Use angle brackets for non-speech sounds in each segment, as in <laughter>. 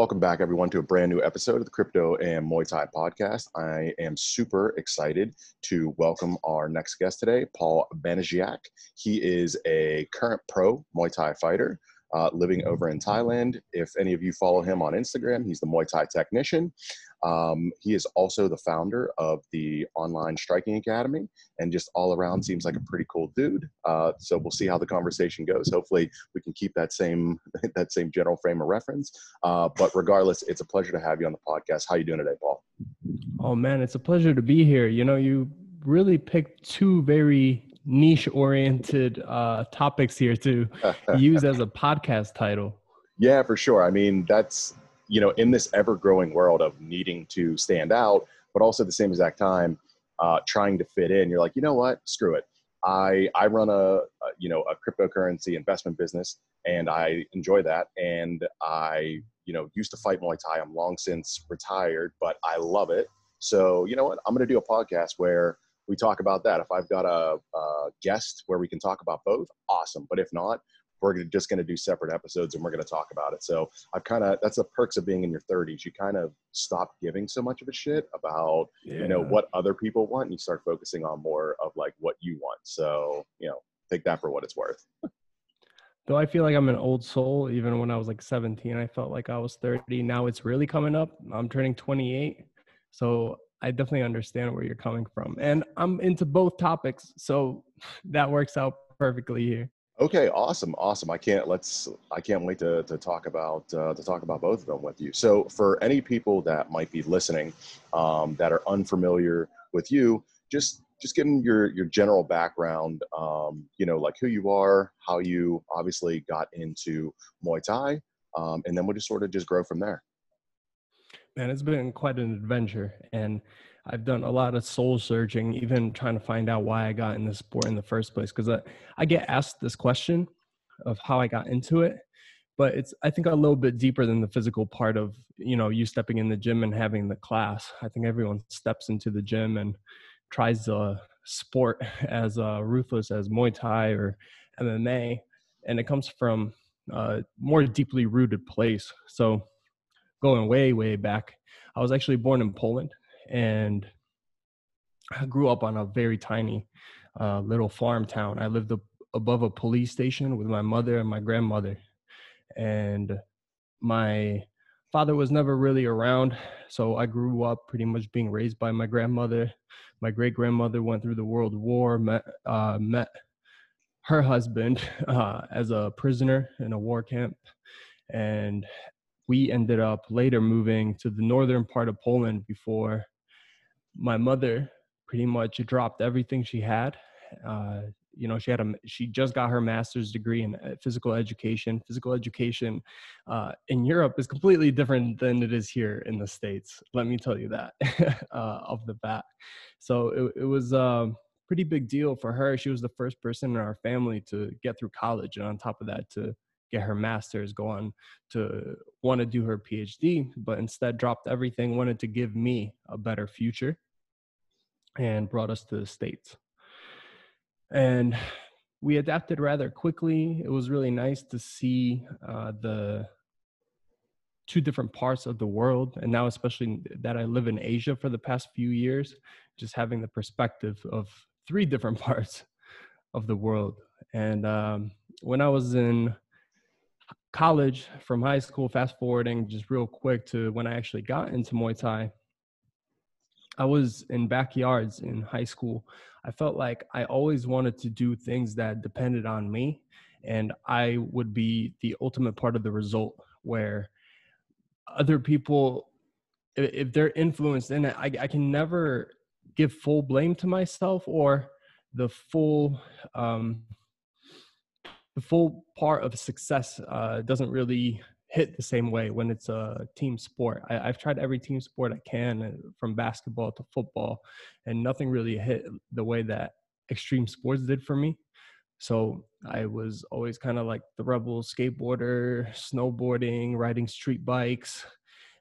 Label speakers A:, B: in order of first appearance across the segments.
A: Welcome back, everyone, to a brand new episode of the Crypto and Muay Thai podcast. I am super excited to welcome our next guest today, Paul Banasiak. He is a current pro Muay Thai fighter uh, living over in Thailand. If any of you follow him on Instagram, he's the Muay Thai technician. Um, he is also the founder of the online striking academy and just all around seems like a pretty cool dude. Uh, so we'll see how the conversation goes. Hopefully we can keep that same, <laughs> that same general frame of reference. Uh, but regardless, it's a pleasure to have you on the podcast. How are you doing today, Paul?
B: Oh man, it's a pleasure to be here. You know, you really picked two very niche oriented uh, topics here to <laughs> use as a podcast title.
A: Yeah, for sure. I mean, that's, you know, in this ever growing world of needing to stand out, but also at the same exact time, uh, trying to fit in, you're like, you know what? Screw it. I, I run a, a, you know, a cryptocurrency investment business and I enjoy that. And I, you know, used to fight Muay Thai. I'm long since retired, but I love it. So, you know what? I'm going to do a podcast where we talk about that. If I've got a, a guest where we can talk about both, awesome. But if not, we're just going to do separate episodes and we're going to talk about it. So I've kind of that's the perks of being in your 30s. You kind of stop giving so much of a shit about yeah. you know what other people want, and you start focusing on more of like what you want. So you know, take that for what it's worth.
B: Though I feel like I'm an old soul, even when I was like 17, I felt like I was 30. Now it's really coming up. I'm turning 28, so I definitely understand where you're coming from. And I'm into both topics. So <laughs> that works out perfectly here.
A: Okay, awesome, awesome. I can't let's I can't wait to, to talk about uh, to talk about both of them with you. So for any people that might be listening um, that are unfamiliar with you, just just give them your your general background. Um, you know, like who you are, how you obviously got into Muay Thai, um, and then we'll just sort of just grow from there
B: man, it's been quite an adventure. And I've done a lot of soul searching, even trying to find out why I got in the sport in the first place. Because I, I get asked this question of how I got into it, but it's I think a little bit deeper than the physical part of you know you stepping in the gym and having the class. I think everyone steps into the gym and tries a sport <laughs> as uh, ruthless as Muay Thai or MMA, and it comes from a more deeply rooted place. So going way way back. I was actually born in poland and i grew up on a very tiny uh, little farm town. I lived up above a police station with my mother and my grandmother and my father was never really around so i grew up pretty much being raised by my grandmother. My great grandmother went through the world war met, uh, met her husband <laughs> uh, as a prisoner in a war camp and we ended up later moving to the northern part of Poland before my mother pretty much dropped everything she had. Uh, you know, she had a she just got her master's degree in uh, physical education. Physical education uh, in Europe is completely different than it is here in the states. Let me tell you that <laughs> uh, off the bat. So it, it was a pretty big deal for her. She was the first person in our family to get through college, and on top of that, to get her master's, go on to want to do her PhD, but instead dropped everything, wanted to give me a better future, and brought us to the States. And we adapted rather quickly. It was really nice to see uh, the two different parts of the world. And now, especially that I live in Asia for the past few years, just having the perspective of three <laughs> different parts of the world. And um, when I was in college from high school, fast forwarding just real quick to when I actually got into Muay Thai, I was in backyards in high school. I felt like I always wanted to do things that depended on me, and I would be the ultimate part of the result where other people, if they're influenced in it, I, I can never give full blame to myself or the full um, the full part of success uh, doesn't really hit the same way when it's a team sport. I, have tried every team sport I can, uh, from basketball to football, and nothing really hit the way that extreme sports did for me. So I was always kind of like the rebel skateboarder, snowboarding, riding street bikes,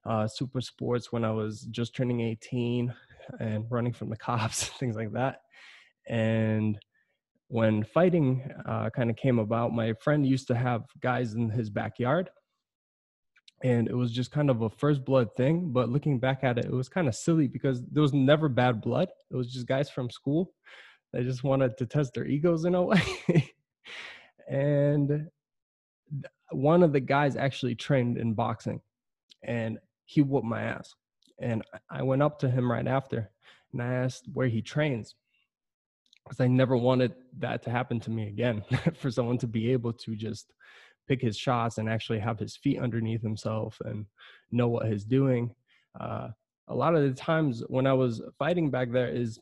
B: uh, super sports when I was just turning 18 and running from the cops, <laughs> and things like that. And when fighting uh, kind of came about, my friend used to have guys in his backyard. and it was just kind of a first blood thing. But looking back at it, it was kind of silly because there was never bad blood. It was just guys from school that just wanted to test their egos in a <laughs> way. and one of the guys actually trained in boxing and he whooped my ass. And I went up to him right after and I asked where he trains because I never wanted that to happen to me again <laughs> for someone to be able to just pick his shots and actually have his feet underneath himself and know what he's doing. Uh, a lot of the times when I was fighting back there is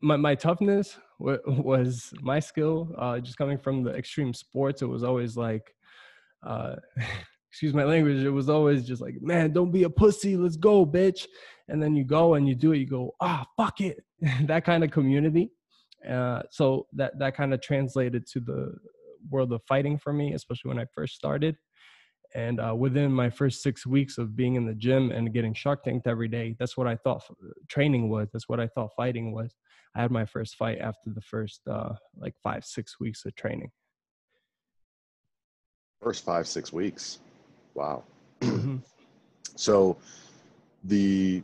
B: my, my toughness w- <laughs> was my skill. Uh, just coming from the extreme sports, it was always like, uh, <laughs> excuse my language, it was always just like, man, don't be a pussy, let's go, bitch. And then you go and you do it, you go, ah, fuck it. <laughs> that kind of community. Uh, so that that kind of translated to the world of fighting for me, especially when I first started. And uh, within my first six weeks of being in the gym and getting shark tanked every day, that's what I thought training was. That's what I thought fighting was. I had my first fight after the first uh, like five, six weeks of training.
A: First five, six weeks. Wow. Mm-hmm. so the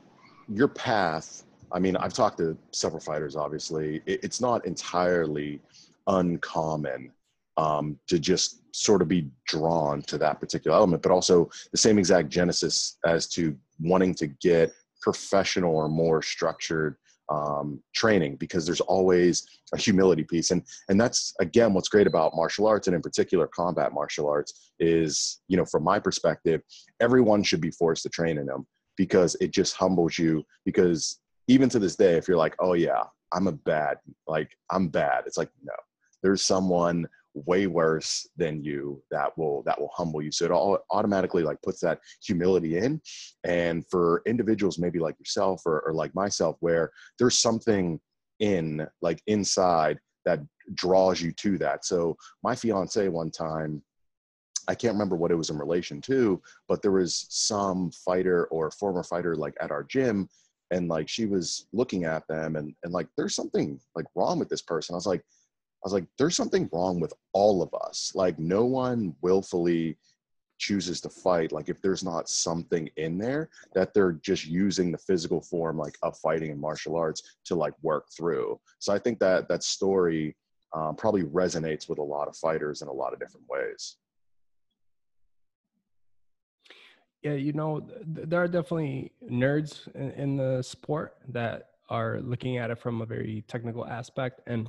A: your path, I mean, I've talked to several fighters, obviously. It, it's not entirely uncommon um, to just sort of be drawn to that particular element, but also the same exact genesis as to wanting to get professional or more structured um, training because there's always a humility piece. And and that's again what's great about martial arts and in particular combat martial arts is you know from my perspective everyone should be forced to train in them because it just humbles you because even to this day if you're like oh yeah i'm a bad like i'm bad it's like no. There's someone way worse than you that will that will humble you. So it all automatically like puts that humility in. And for individuals maybe like yourself or, or like myself where there's something in like inside that draws you to that. So my fiance one time I can't remember what it was in relation to, but there was some fighter or former fighter like at our gym, and like she was looking at them and and like there's something like wrong with this person. I was like, was like, there's something wrong with all of us. Like, no one willfully chooses to fight. Like, if there's not something in there that they're just using the physical form, like of fighting and martial arts, to like work through. So I think that that story um, probably resonates with a lot of fighters in a lot of different ways.
B: Yeah, you know, th- there are definitely nerds in, in the sport that are looking at it from a very technical aspect and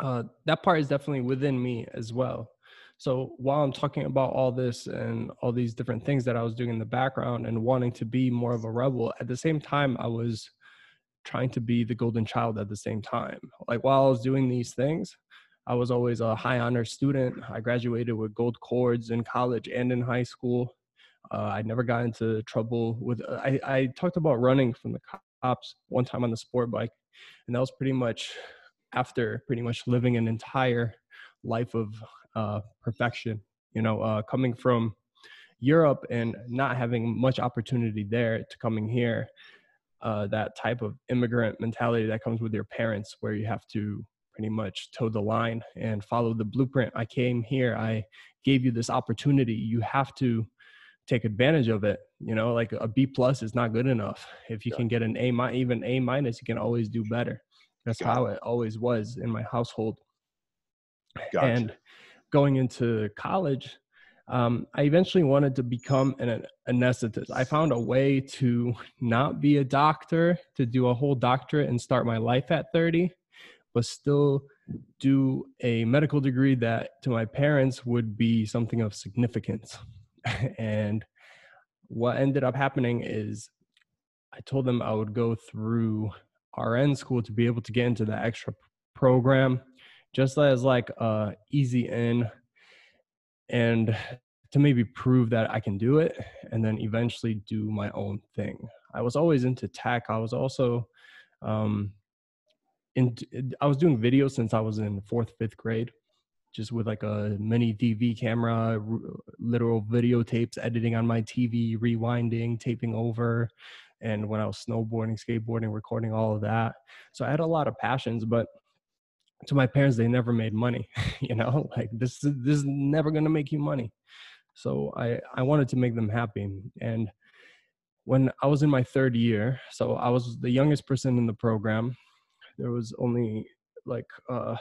B: uh, that part is definitely within me as well. So while I'm talking about all this and all these different things that I was doing in the background and wanting to be more of a rebel, at the same time, I was trying to be the golden child at the same time. Like while I was doing these things, I was always a high honor student. I graduated with gold cords in college and in high school. Uh, I never got into trouble with. Uh, I, I talked about running from the cops one time on the sport bike, and that was pretty much after pretty much living an entire life of uh, perfection. You know, uh, coming from Europe and not having much opportunity there to coming here, uh, that type of immigrant mentality that comes with your parents, where you have to pretty much toe the line and follow the blueprint. I came here, I gave you this opportunity. You have to take advantage of it. You know, like a B plus is not good enough. If you yeah. can get an A, even A minus, you can always do better. That's how it always was in my household. Gotcha. And going into college, um, I eventually wanted to become an anesthetist. I found a way to not be a doctor, to do a whole doctorate and start my life at 30, but still do a medical degree that to my parents would be something of significance. <laughs> and what ended up happening is I told them I would go through RN school to be able to get into the extra program, just as like a easy in, and to maybe prove that I can do it, and then eventually do my own thing. I was always into tech. I was also, um, in I was doing videos since I was in fourth, fifth grade, just with like a mini DV camera, literal videotapes, editing on my TV, rewinding, taping over, and when I was snowboarding, skateboarding, recording all of that. So I had a lot of passions, but to my parents, they never made money. <laughs> you know, like this, this is never to make you money. So I, I wanted to make them happy. And when I was in my third year, so I was the youngest person in the program. There was only like uh,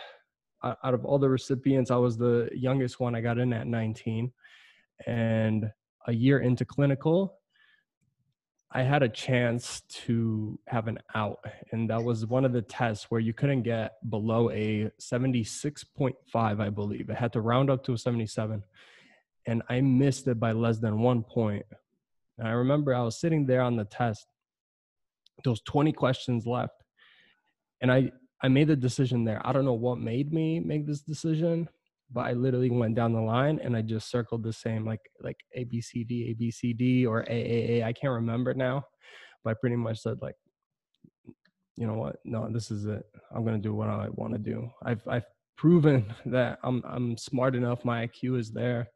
B: out of all the recipients, I was the youngest one. I got in at 19, and a year into clinical, I had a chance to have an out, and that was one of the tests where you couldn't get below a 76.5, I believe. It had to round up to a 77, and I missed it by less than one point. And I remember I was sitting there on the test, those 20 questions left, and I I made the decision there. I don't know what made me make this decision, but I literally went down the line and I just circled the same like like A B C D A B C D or A A A. I can't remember now, but I pretty much said like, you know what? No, this is it. I'm gonna do what I want to do. I've I've proven <laughs> that I'm I'm smart enough. My IQ is there,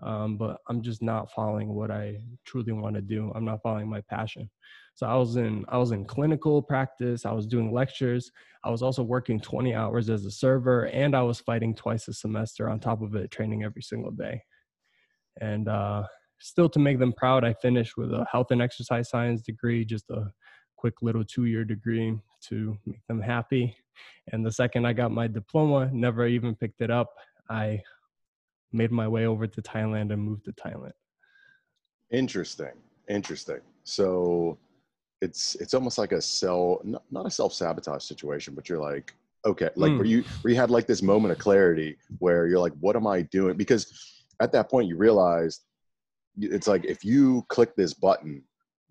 B: um, but I'm just not following what I truly want to do. I'm not following my passion. So I was in I was in clinical practice. I was doing lectures. I was also working 20 hours as a server, and I was fighting twice a semester on top of it, training every single day. And uh, still, to make them proud, I finished with a health and exercise science degree, just a quick little two-year degree to make them happy. And the second I got my diploma, never even picked it up. I made my way over to Thailand and moved to Thailand.
A: Interesting. Interesting. So it's it's almost like a cell not, not a self-sabotage situation but you're like okay like mm. where you where you had like this moment of clarity where you're like what am i doing because at that point you realized it's like if you click this button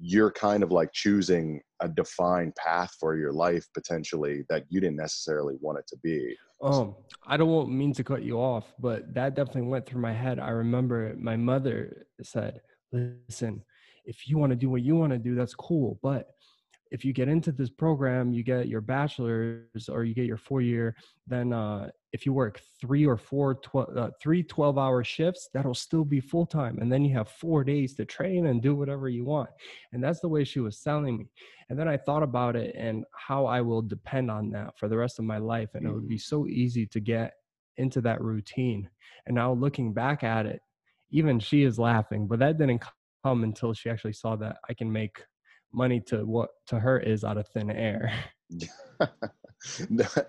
A: you're kind of like choosing a defined path for your life potentially that you didn't necessarily want it to be
B: um i don't mean to cut you off but that definitely went through my head i remember my mother said listen if you want to do what you want to do, that's cool. But if you get into this program, you get your bachelor's or you get your four year, then uh, if you work three or four, tw- uh, three 12 hour shifts, that'll still be full time. And then you have four days to train and do whatever you want. And that's the way she was selling me. And then I thought about it and how I will depend on that for the rest of my life. And it would be mm. so easy to get into that routine. And now looking back at it, even she is laughing, but that didn't come until she actually saw that I can make money to what to her is out of thin air. <laughs>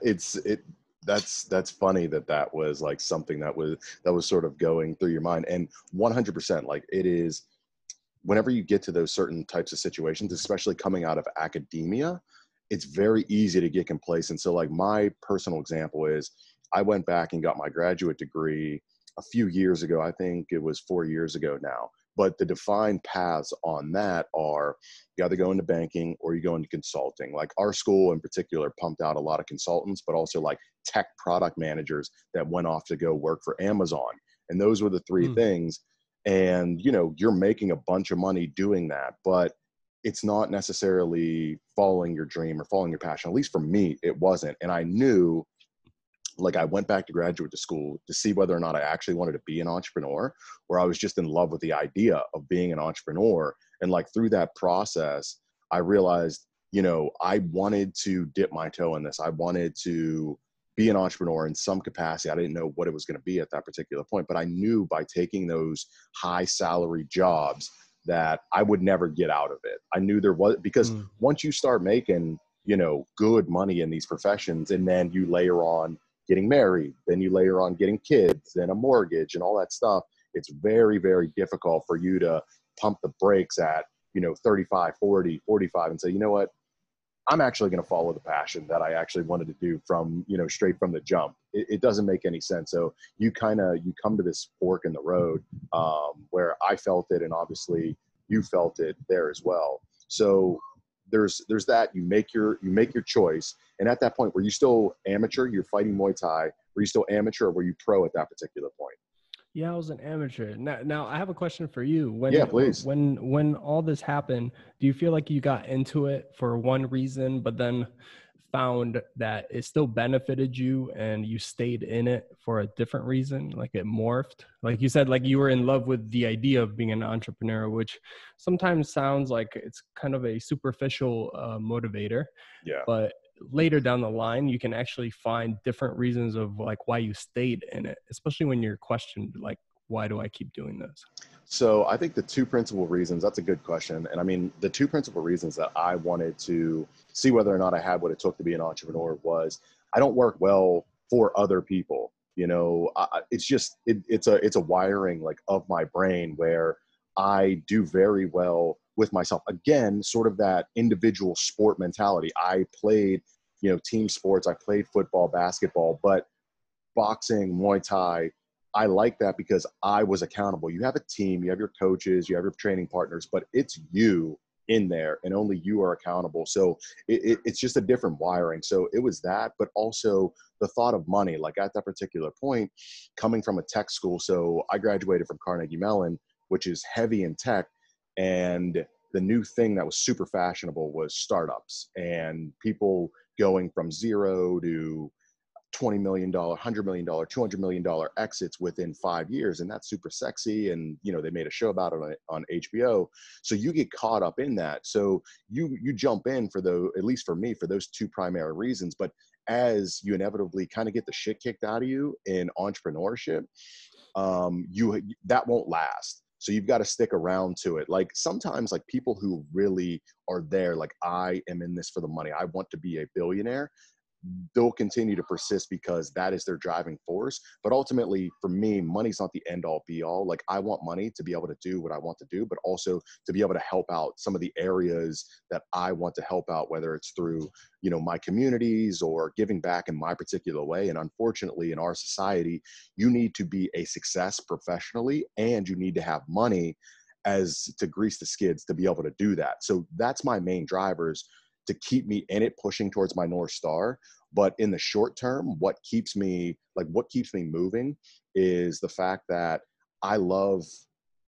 A: it's it that's that's funny that that was like something that was that was sort of going through your mind. And 100% like it is whenever you get to those certain types of situations especially coming out of academia it's very easy to get complacent. So like my personal example is i went back and got my graduate degree a few years ago. I think it was 4 years ago now but the defined paths on that are you either go into banking or you go into consulting. Like our school in particular pumped out a lot of consultants, but also like tech product managers that went off to go work for Amazon. And those were the three mm. things. And you know, you're making a bunch of money doing that, but it's not necessarily following your dream or following your passion. At least for me, it wasn't. And I knew like I went back to graduate school to see whether or not I actually wanted to be an entrepreneur or I was just in love with the idea of being an entrepreneur. And like through that process, I realized, you know, I wanted to dip my toe in this. I wanted to be an entrepreneur in some capacity. I didn't know what it was going to be at that particular point, but I knew by taking those high salary jobs that I would never get out of it. I knew there was because mm. once you start making, you know, good money in these professions and then you layer on getting married, then you layer on getting kids and a mortgage and all that stuff. It's very, very difficult for you to pump the brakes at, you know, 35, 40, 45 and say, you know what, I'm actually going to follow the passion that I actually wanted to do from, you know, straight from the jump. It, it doesn't make any sense. So you kind of, you come to this fork in the road um, where I felt it and obviously you felt it there as well. So there's there's that you make your you make your choice. And at that point were you still amateur? You're fighting muay thai. Were you still amateur or were you pro at that particular point?
B: Yeah i was an amateur. Now, now i have a question for you. When
A: yeah please.
B: when when all this happened do you feel like you got into it for one reason but then found that it still benefited you and you stayed in it for a different reason like it morphed? Like you said like you were in love with the idea of being an entrepreneur which sometimes sounds like it's kind of a superficial uh, motivator.
A: Yeah.
B: But later down the line you can actually find different reasons of like why you stayed in it especially when you're questioned like why do i keep doing this
A: So I think the two principal reasons, that's a good question. And I mean, the two principal reasons that I wanted to see whether or not I had what it took to be an entrepreneur was I don't work well for other people. You know, I, it's just, it, it's a, it's a wiring like of my brain where I do very well with myself. Again, sort of that individual sport mentality. I played, you know, team sports. I played football, basketball, but boxing, Muay Thai, I like that because I was accountable. You have a team, you have your coaches, you have your training partners, but it's you in there and only you are accountable. So it, it, it's just a different wiring. So it was that, but also the thought of money. Like at that particular point, coming from a tech school. So I graduated from Carnegie Mellon, which is heavy in tech. And the new thing that was super fashionable was startups and people going from zero to $20 million, $100 million, $200 million exits within five years. And that's super sexy. And, you know, they made a show about it on, on HBO. So you get caught up in that. So you, you jump in for the, at least for me, for those two primary reasons. But as you inevitably kind of get the shit kicked out of you in entrepreneurship, um, you, that won't last. So you've got to stick around to it. Like sometimes like people who really are there, like I am in this for the money. I want to be a billionaire they'll continue to persist because that is their driving force. But ultimately, for me, money's not the end all be all. Like, I want money to be able to do what I want to do, but also to be able to help out some of the areas that I want to help out, whether it's through, you know, my communities or giving back in my particular way. And unfortunately, in our society, you need to be a success professionally and you need to have money as to grease the skids to be able to do that. So that's my main drivers to keep me in it, pushing towards my North Star. But in the short term, what keeps me like what keeps me moving is the fact that I love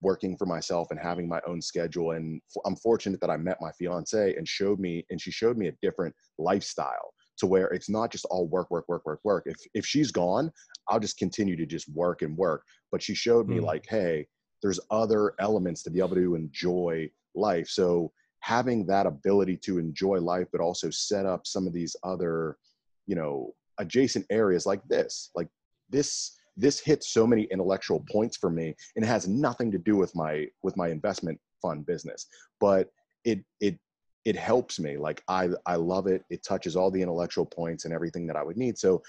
A: working for myself and having my own schedule. And I'm fortunate that I met my fiance and showed me, and she showed me a different lifestyle to where it's not just all work, work, work, work, work. If if she's gone, I'll just continue to just work and work. But she showed me mm. like, hey, there's other elements to be able to enjoy life. So having that ability to enjoy life but also set up some of these other you know adjacent areas like this. Like this this hits so many intellectual points for me and it has nothing to do with my with my investment fund business. But it it it helps me. Like i i love it. It touches all the intellectual points and everything that i would need. So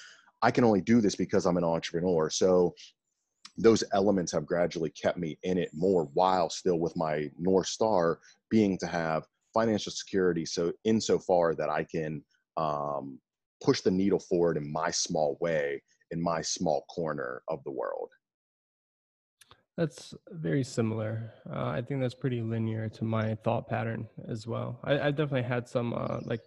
A: i can only do this because i'm an entrepreneur. So those elements have gradually kept me in it more while still with my north star being to have financial security so insofar that i can um, push the needle forward in my small way in my small corner of the world.
B: That's very similar. Uh, i think that's pretty linear to my thought pattern as well. I, I definitely had some uh, like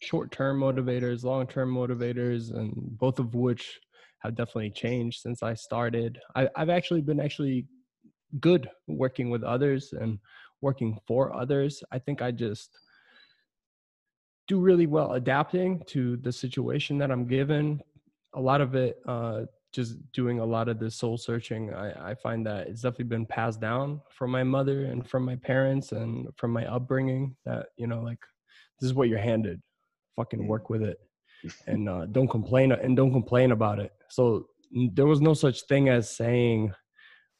B: short-term motivators long-term motivators and both of which have definitely changed since I started. I, I've actually been actually good working with others and working for others. I think I just do really well adapting to the situation that I'm given. A lot of it, uh, just doing a lot of the soul searching, I, I find that it's definitely been passed down from my mother and from my parents and from my upbringing. That you know, like this is what you're handed. Fucking mm. work with it and uh, don't complain and don't complain about it. So there was no such thing as saying,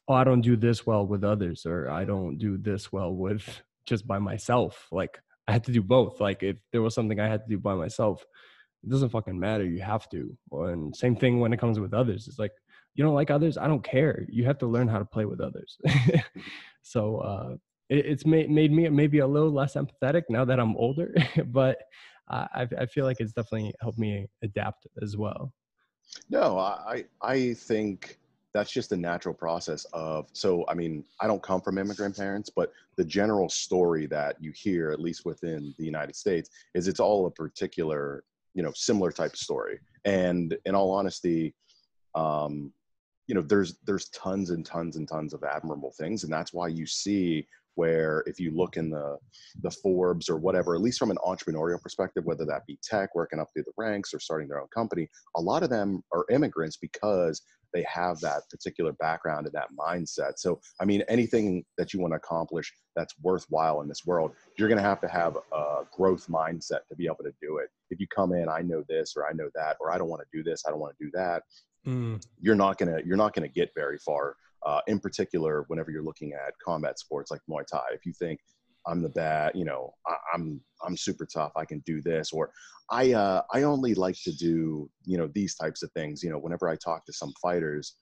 B: "Oh, I don't do this well with others," or "I don't do this well with just by myself." Like I had to do both. Like if there was something I had to do by myself, it doesn't fucking matter. You have to. And same thing when it comes with others. It's like you don't like others. I don't care. You have to learn how to play with others. <laughs> so uh, it, it's made made me maybe a little less empathetic now that I'm older, <laughs> but I, I feel like it's definitely helped me adapt as well.
A: No, I I think that's just a natural process of so I mean I don't come from immigrant parents, but the general story that you hear, at least within the United States, is it's all a particular you know similar type of story. And in all honesty, um, you know there's there's tons and tons and tons of admirable things, and that's why you see where if you look in the the Forbes or whatever, at least from an entrepreneurial perspective, whether that be tech, working up through the ranks or starting their own company, a lot of them are immigrants because they have that particular background and that mindset. So, I mean, anything that you want to accomplish that's worthwhile in this world, you're going to have to have a growth mindset to be able to do it. If you come in, I know this or I know that, or I don't want to do this, I don't want to do that. Mm. You're not gonna you're not gonna get very far uh, in particular, whenever you're looking at combat sports like Muay Thai, if you think I'm the bad, you know, I, am I'm, I'm super tough, I can do this, or I uh, I only like to do you know these types of things. You know, whenever I talk to some fighters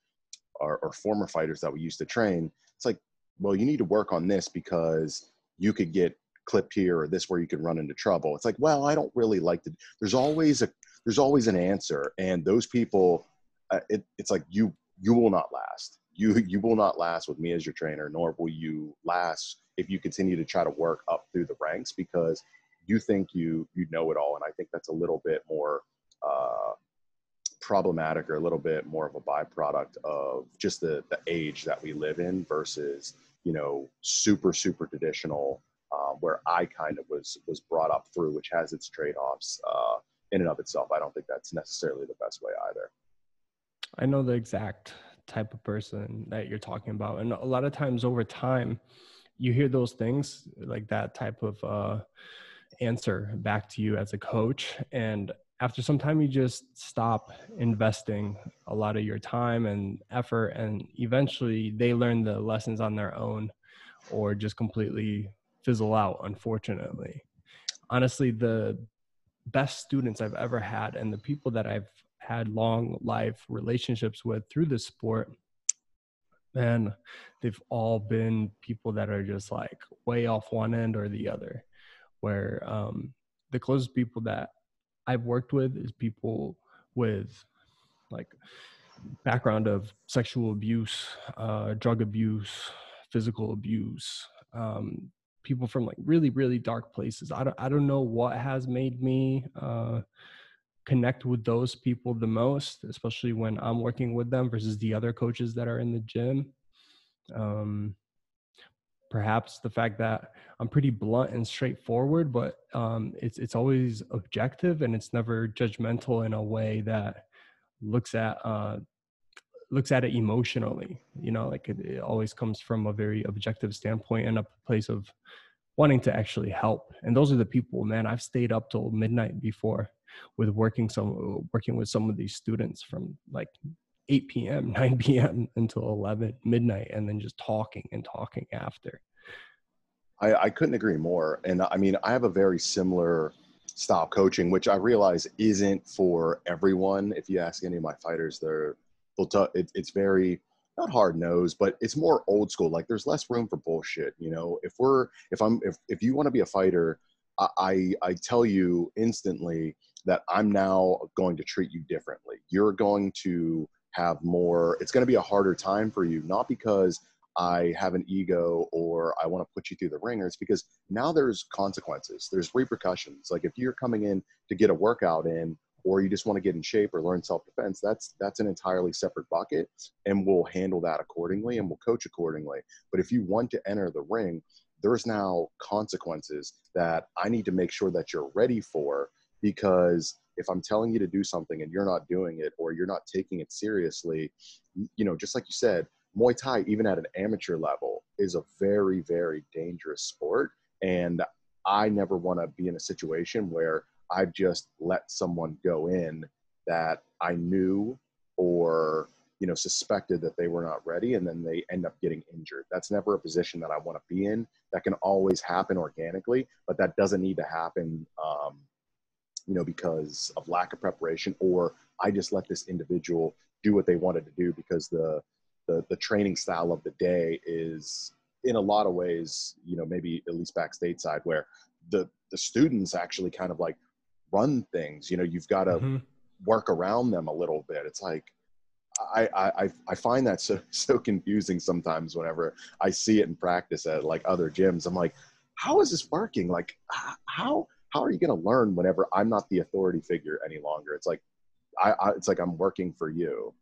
A: or, or former fighters that we used to train, it's like, well, you need to work on this because you could get clipped here or this where you could run into trouble. It's like, well, I don't really like to. There's always a there's always an answer, and those people, uh, it, it's like you you will not last. You you will not last with me as your trainer, nor will you last if you continue to try to work up through the ranks because you think you you know it all, and I think that's a little bit more. Uh, problematic or a little bit more of a byproduct of just the the age that we live in versus you know super super traditional um, where I kind of was was brought up through, which has its trade offs uh, in and of itself. I don't think that's necessarily the best way either.
B: I know the exact type of person that you're talking about, and a lot of times over time, you hear those things like that type of uh, answer back to you as a coach, and after some time you just stop investing a lot of your time and effort and eventually they learn the lessons on their own or just completely fizzle out, unfortunately. Honestly, the best students I've ever had and the people that I've had long life relationships with through the sport, and they've all been people that are just like way off one end or the other. Where um, the closest people that I've worked with is people with like background of sexual abuse, uh, drug abuse, physical abuse, um, people from like really really dark places i don't, I don't know what has made me uh, connect with those people the most especially when i'm working with them versus the other coaches that are in the gym. Um, perhaps the fact that i'm pretty blunt and straightforward but um, it's it's always objective and it's never judgmental in a way that looks at uh, looks at it emotionally you know like it, it, always comes from a very objective standpoint and a place of wanting to actually help. And those are the people man i've stayed up till midnight before with working some working with some of these students from like 8 p.m <laughs> 9 p.m until 11 midnight and then just talking and talking after
A: I, I couldn't agree more and i mean i have a very similar style coaching which i realize isn't for everyone if you ask any of my fighters they're they'll tell it, it's very not hard nosed, but it's more old school. Like there's less room for bullshit. You know, if we're if I'm if if you want to be a fighter, I, I I tell you instantly that I'm now going to treat you differently. You're going to have more. It's going to be a harder time for you, not because I have an ego or I want to put you through the ringer. It's because now there's consequences. There's repercussions. Like if you're coming in to get a workout in or you just want to get in shape or learn self-defense that's that's an entirely separate bucket and we'll handle that accordingly and we'll coach accordingly but if you want to enter the ring there's now consequences that i need to make sure that you're ready for because if i'm telling you to do something and you're not doing it or you're not taking it seriously you know just like you said muay thai even at an amateur level is a very very dangerous sport. And i never want to be in a situation where I've just let someone go in that I knew or you know suspected that they were not ready and then they end up getting injured. That's never a position that i want to be in. That can always happen organically but that doesn't need to happen um, you know because of lack of preparation or i just let this individual do what they wanted to do because the the, the training style of the day is in a lot of ways you know maybe at least back stateside where the the students actually kind of like run things you know you've got to mm-hmm. work around them a little bit it's like I, I I find that so <laughs> so confusing sometimes whenever I see it in practice at like other gyms. I'm like, how is this working? Like, how how are you going to learn whenever I'm not the authority figure any longer? It's like, I, I it's like I'm working for you.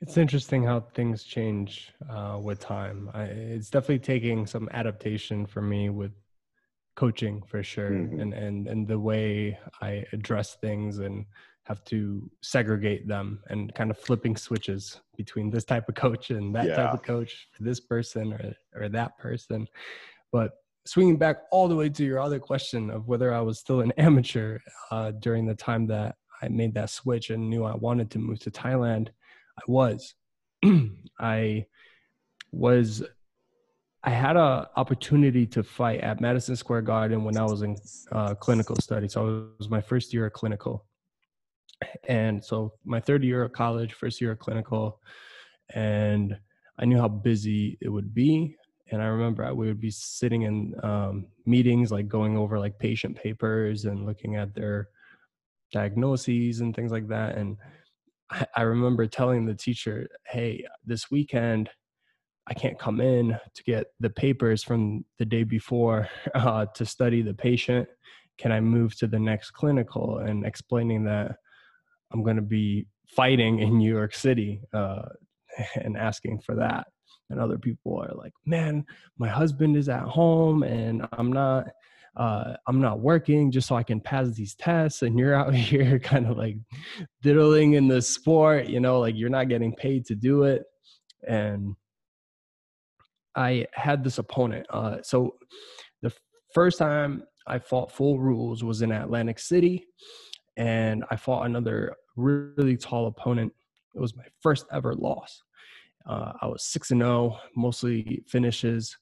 B: It's interesting how things change uh, with time. I, it's definitely taking some adaptation for me with coaching for sure mm-hmm. and and and the way i address things and have to segregate them and kind of flipping switches between this type of coach and that yeah. type of coach this person or or that person but swinging back all the way to your other question of whether i was still an <laughs> amateur uh, during the time that i made that switch and knew i wanted to move to thailand i was <clears throat> I was I had a opportunity to fight at Madison Square Garden when I was in uh, clinical study. So it was my first year of clinical, and so my third year of college, first year of clinical, and I knew how busy it would be. And I remember we would be sitting in um, meetings, like going over like patient papers and looking at their diagnoses and things like that. And I, I remember telling the teacher, "Hey, this weekend." I can't come in to get the papers from the day before <laughs> uh, to study the patient. Can I move to the next clinical and explaining that I'm going to be fighting in New York City uh, <laughs> and asking for that. And other people are like, man, my husband is at home and I'm not. Uh, I'm not working just so I can pass these tests, and you're out <laughs> here kind of like diddling in the sport, you know, like you're not getting paid to do it. And I had this opponent. Uh, so the first time I fought full rules was in Atlantic City, and I fought another really tall opponent. It was my first ever loss. Uh, I was six and zero, oh, mostly finishes,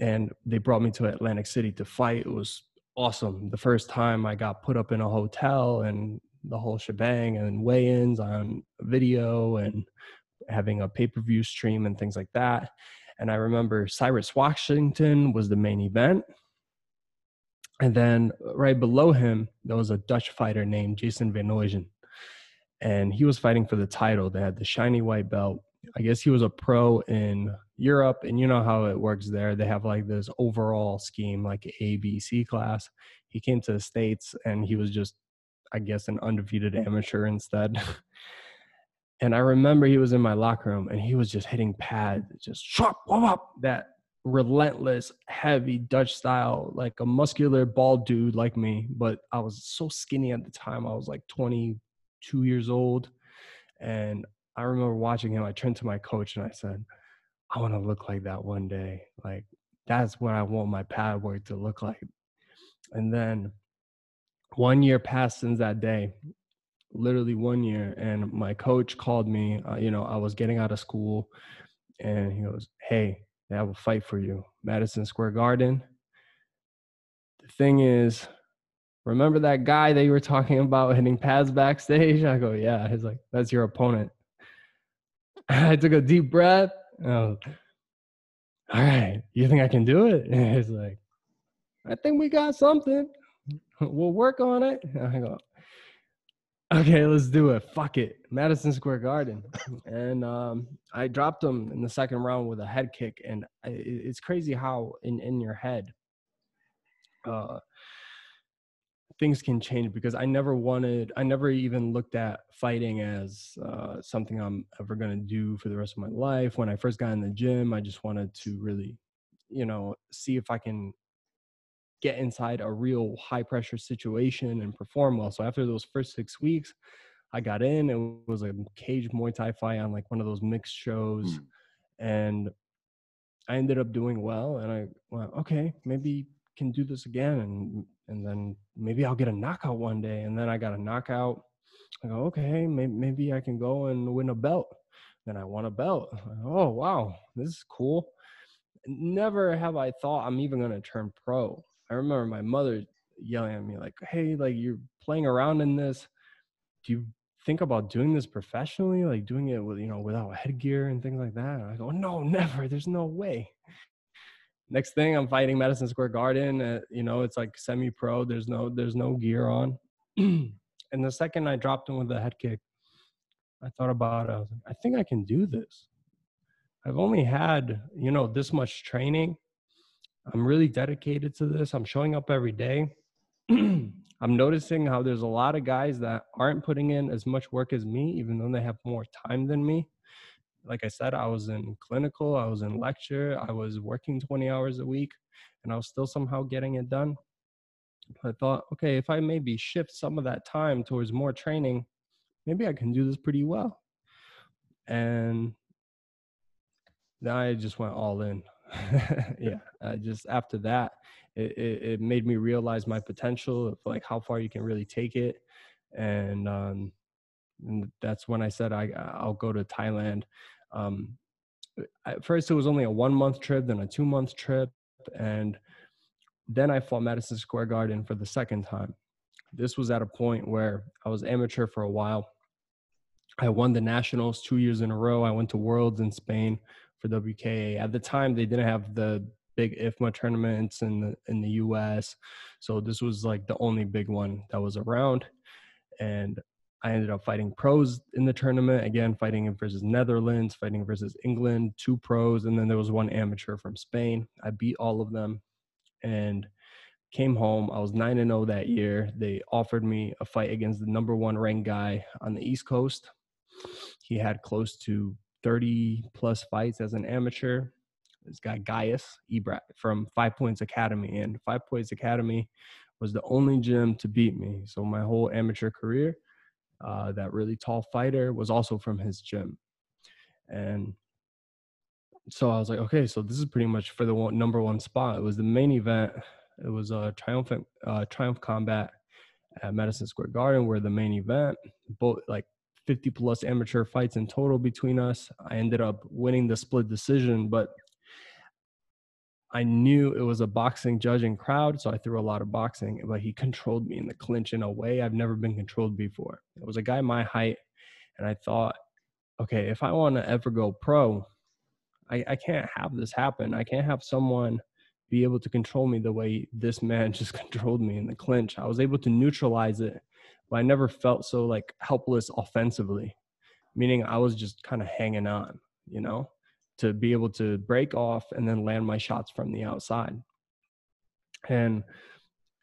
B: and they brought me to Atlantic City to fight. It was awesome. The first time I got put up in a hotel and the whole shebang, and weigh-ins on video, and having a pay-per-view stream and things like that. And I remember Cyrus Washington was the main event. And then right below him, there was a Dutch fighter named Jason Van Uysen and he was fighting for the title. They had the shiny white belt. I guess he was a pro in Europe, and you know how it works there. They have like this overall scheme, like A, B, C class. He came to the States and he was just, I guess, an undefeated amateur instead. <laughs> and I remember he was in my locker room and he was just hitting pad, just shop, that relentless, heavy Dutch style, like a muscular, bald dude like me. But I was so skinny at the time. I was like 22 years old. And I remember watching him. I turned to my coach and I said, I want to look like that one day. Like, that's what I want my pad work to look like. And then one year passed since that day, literally one year. And my coach called me. Uh, you know, I was getting out of school and he goes, Hey, they have a fight for you, Madison Square Garden. The thing is, remember that guy that you were talking about hitting pads backstage? <laughs> I go, yeah. He's like, that's your opponent. <laughs> I took a deep breath. Was, All right, you think I can do it? <laughs> And he's like, I think we got something. We'll work on it. I go, okay, let's do it. Fuck it. Madison Square Garden. <laughs> and um, I dropped him in the second round with a head kick. And it's crazy how in, in your head, uh, things can change because I never wanted, I never even looked at fighting as uh, something I'm ever going to do for the rest of my life. When I first got in the gym, I just wanted to really, you know, see if I can get inside a real high pressure situation and perform well. So after those first six weeks, I got in. It was a cage Muay Thai fight on like one of those mixed shows. Mm. And I ended up doing well. And I went, okay, maybe can do this again and and then maybe I'll get a knockout one day and then I got a knockout. I go okay maybe, maybe I can go and win a belt. Then I won a belt. Oh wow this is cool. Never have I thought I'm even going to turn pro. I remember my mother yelling at me like hey like you're playing around in this. Do you think about doing this professionally like doing it with you know without headgear and things like that? And I go no never. There's no way next thing i'm fighting madison square garden uh, you know it's like semi pro there's no there's no gear on. <clears throat> And the second i dropped him with a head kick i thought about it i was like i think i can do this. I've only had you know this much training. I'm really dedicated to this. I'm showing up every day. <clears throat> I'm noticing how there's a lot of guys that aren't putting in as much work as me even though they have more time than me like I said, I was in clinical, I was in lecture, I was working 20 hours a week, and I was still somehow getting it done. I thought, okay, if I maybe shift some of that time towards more training, maybe I can do this pretty well. And then I just went all in. <laughs> yeah, uh, just after that, it, it, it, made me realize my potential of like how far you can really take it. And um, and that's when I said I I'll go to Thailand. Um, at first, it was only a one month trip, then a two month trip, and then I fought Madison Square Garden for the second time. This was at a point where I was amateur for a while. I won the nationals two years in a row. I went to Worlds in Spain for WKA. At the time, they didn't have the big IFMA tournaments in the in the US. So this was like the only big one that was around. And I ended up fighting pros in the tournament, again, fighting versus Netherlands, fighting versus England, two pros, and then there was one amateur from Spain. I beat all of them and came home. I was 9 and 0 that year. They offered me a fight against the number one ranked guy on the East Coast. He had close to 30 plus fights as an amateur this guy Gaius Ebrat from Five Points Academy, and Five Points Academy was the only gym to beat me. So my whole amateur career, uh, that really tall fighter was also from his gym, and so I was like, okay, so this is pretty much for the one, number one spot. It was the main event. It was a triumphant uh, triumph combat at Madison Square Garden, where the main event, both like 50 plus amateur fights in total between us. I ended up winning the split decision, but I knew it was a boxing judging crowd, so I threw a lot of boxing, but he controlled me in the clinch in a way I've never been controlled before. It was a guy my height, and I thought, okay, if I want to ever go pro, I, I can't have this happen. I can't have someone be able to control me the way this man <laughs> just controlled me in the clinch. I was able to neutralize it, but I never felt so like helpless offensively, meaning I was just kind of hanging on, you know? To be able to break off and then land my shots from the outside. And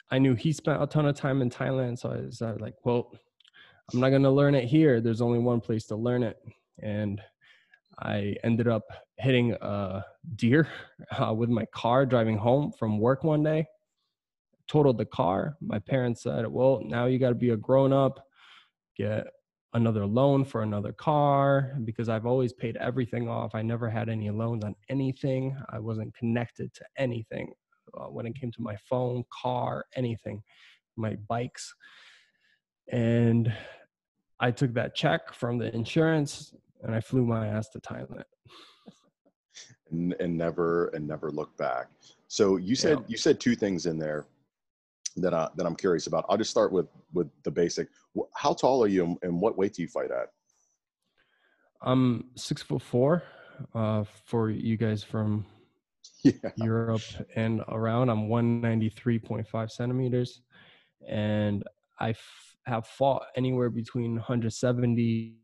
B: I knew he spent a ton of time in Thailand, so I was like, well, I'm not going to learn it here. There's only one place to learn it. And I ended up hitting a deer <laughs> uh, with my car driving home from work one day. Totaled the car. My parents said, well, now you got to be a grown up, get another loan for another car because I've always paid everything off. I never had any loans on anything. I wasn't connected to anything uh, when it came to my phone, car, anything, my bikes. And I took that check from the insurance and I flew my ass to Thailand.
A: And, and never and never looked back. So you said yeah. you said two things in there that I, that I'm curious about. I'll just start with with the basic. How tall are you, and what weight do you fight at?
B: I'm six foot four. Uh, for you guys from <laughs> yeah. Europe and around, I'm 193.5 centimeters, and I f- have fought anywhere between 170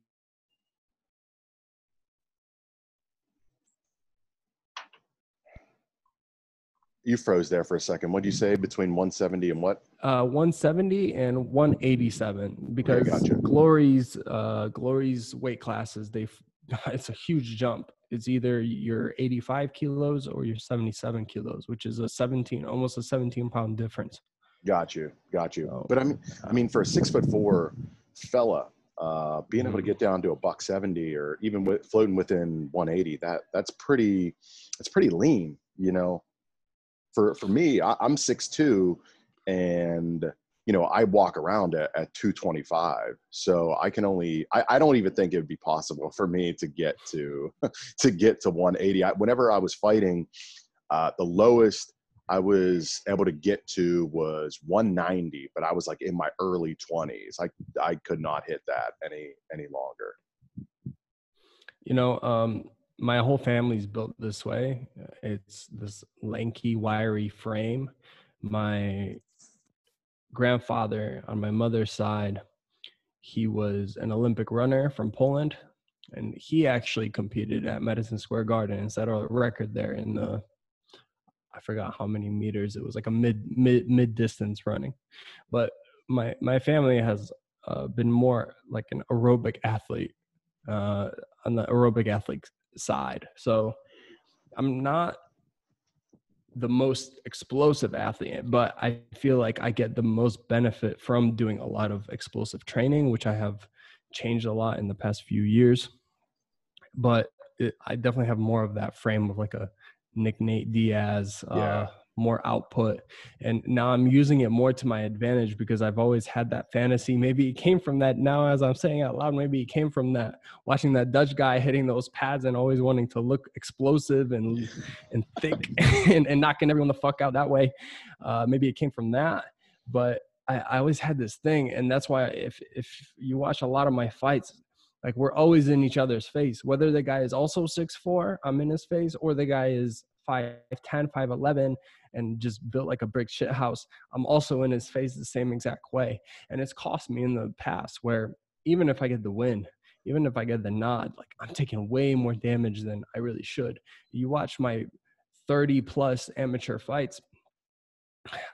A: You froze there for a second. What do you say between 170 and what?
B: Uh, 170 and 187 because gotcha. Glory's uh, Glory's weight classes they <laughs> it's a huge jump. It's either you're 85 kilos or you're 77 kilos, which is a 17 almost a 17 pound difference.
A: Got you, got you. But I mean, I mean, for a six foot four fella, uh, being able to mm-hmm. get down to a buck 70 or even with floating within 180, that that's pretty, that's pretty lean, you know for for me, I, am 6'2", and you know I walk around at, at 225. So I can only I, I don't even think it would be possible for me to get to <laughs> to get to 180. I, whenever I was fighting, uh, the lowest I was able to get to was 190, but I was like in my early 20s. I I could not hit that any any longer.
B: You know, um, my whole family's built this way. It's this lanky, wiry frame. My grandfather on my mother's side, he was an Olympic runner from Poland, and he actually competed at Madison Square Garden and set a record there in the I forgot how many meters. It was like a mid mid mid distance running, but my my family has uh, been more like an aerobic athlete uh, on the aerobic athlete side. So I'm not the most explosive athlete, but I feel like I get the most benefit from doing a lot of explosive training, which I have changed a lot in the past few years. But it, I definitely have more of that frame of like a Nick Nate Diaz, uh, yeah. More output and now i'm using it more to my advantage because i've always had that fantasy. Maybe it came from that now as i'm saying out loud maybe it came from that watching that dutch guy hitting those pads and always wanting to look explosive and and thick <laughs> <laughs> and, and knocking everyone the fuck out that way. Uh, maybe it came from that but I, I always had this thing and that's why if if you watch a lot of my fights like we're always in each other's face. Whether the guy is also six four i'm in his face or the guy is 5'10 5'11 and just built like a brick shit house i'm also in his face the same exact way and it's cost me in the past where even if i get the win even if i get the nod like i'm taking way more damage than i really should you watch my 30 plus amateur fights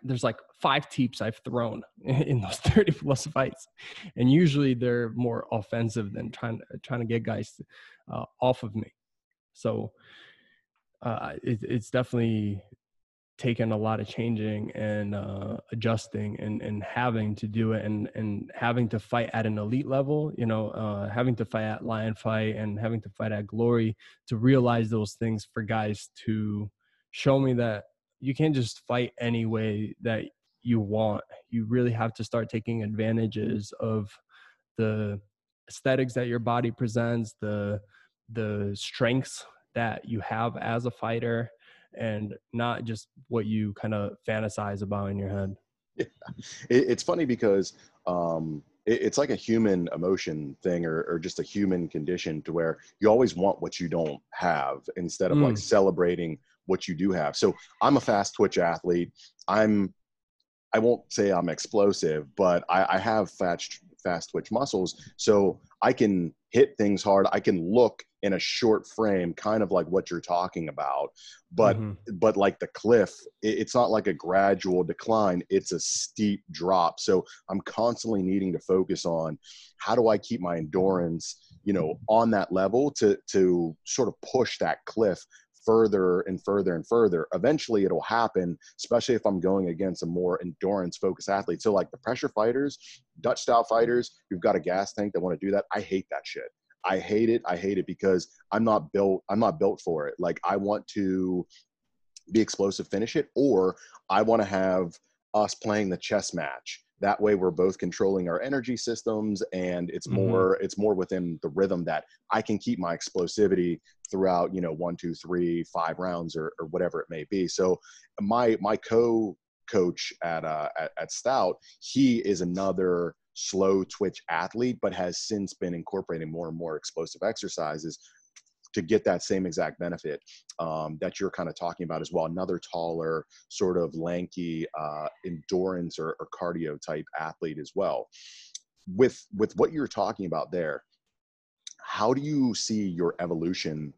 B: there's like five teeps I've thrown <laughs> in those 30 plus fights. And usually they're more offensive than trying, to, trying to get guys uh, off of me. So uh, it, it's definitely taken a lot of changing and uh, adjusting and, and having to do it and, and having to fight at an elite level, you know, uh, having to fight at Lion Fight and having to fight at Glory to realize those things for guys to show me that you can't just fight any way that you want. You really have to start taking advantages of the aesthetics that your body presents, the the strengths that you have as a fighter, and not just what you kind of fantasize about in your head.
A: Yeah. it's funny because um, it's like a human emotion thing or, or, just a human condition to where you always want what you don't have instead of mm. like celebrating what you do have. So I'm a fast twitch athlete. I'm I won't say I'm explosive, but I, I have fast fast twitch muscles, so I can hit things hard. I can look in a short frame, kind of like what you're talking about, but mm-hmm. but like the cliff, it, it's not like a gradual decline. It's a steep drop. So I'm constantly needing to focus on how do I keep my endurance you know on that level to to sort of push that cliff further and further and further. Eventually, it'll happen, especially if I'm going against a more endurance focused athlete. So, like the pressure fighters, Dutch style fighters, you've got a gas tank that want to do that, I hate that shit. I hate it. I hate it because I'm not built. I'm not built for it. Like I want to be explosive, finish it, or I want to have us playing the chess match that way we're both controlling our energy systems and it's mm-hmm. more it's more within the rhythm that i can keep my explosivity throughout you know one two three five rounds or, or whatever it may be so my my co coach at, uh, at at stout he is another slow twitch athlete but has since been incorporating more and more explosive exercises to get that same exact benefit um, that you're kind of talking about as well. Another taller, sort of lanky, uh, endurance or, or cardio type athlete as well. With with what you're talking about there, how do you see your evolution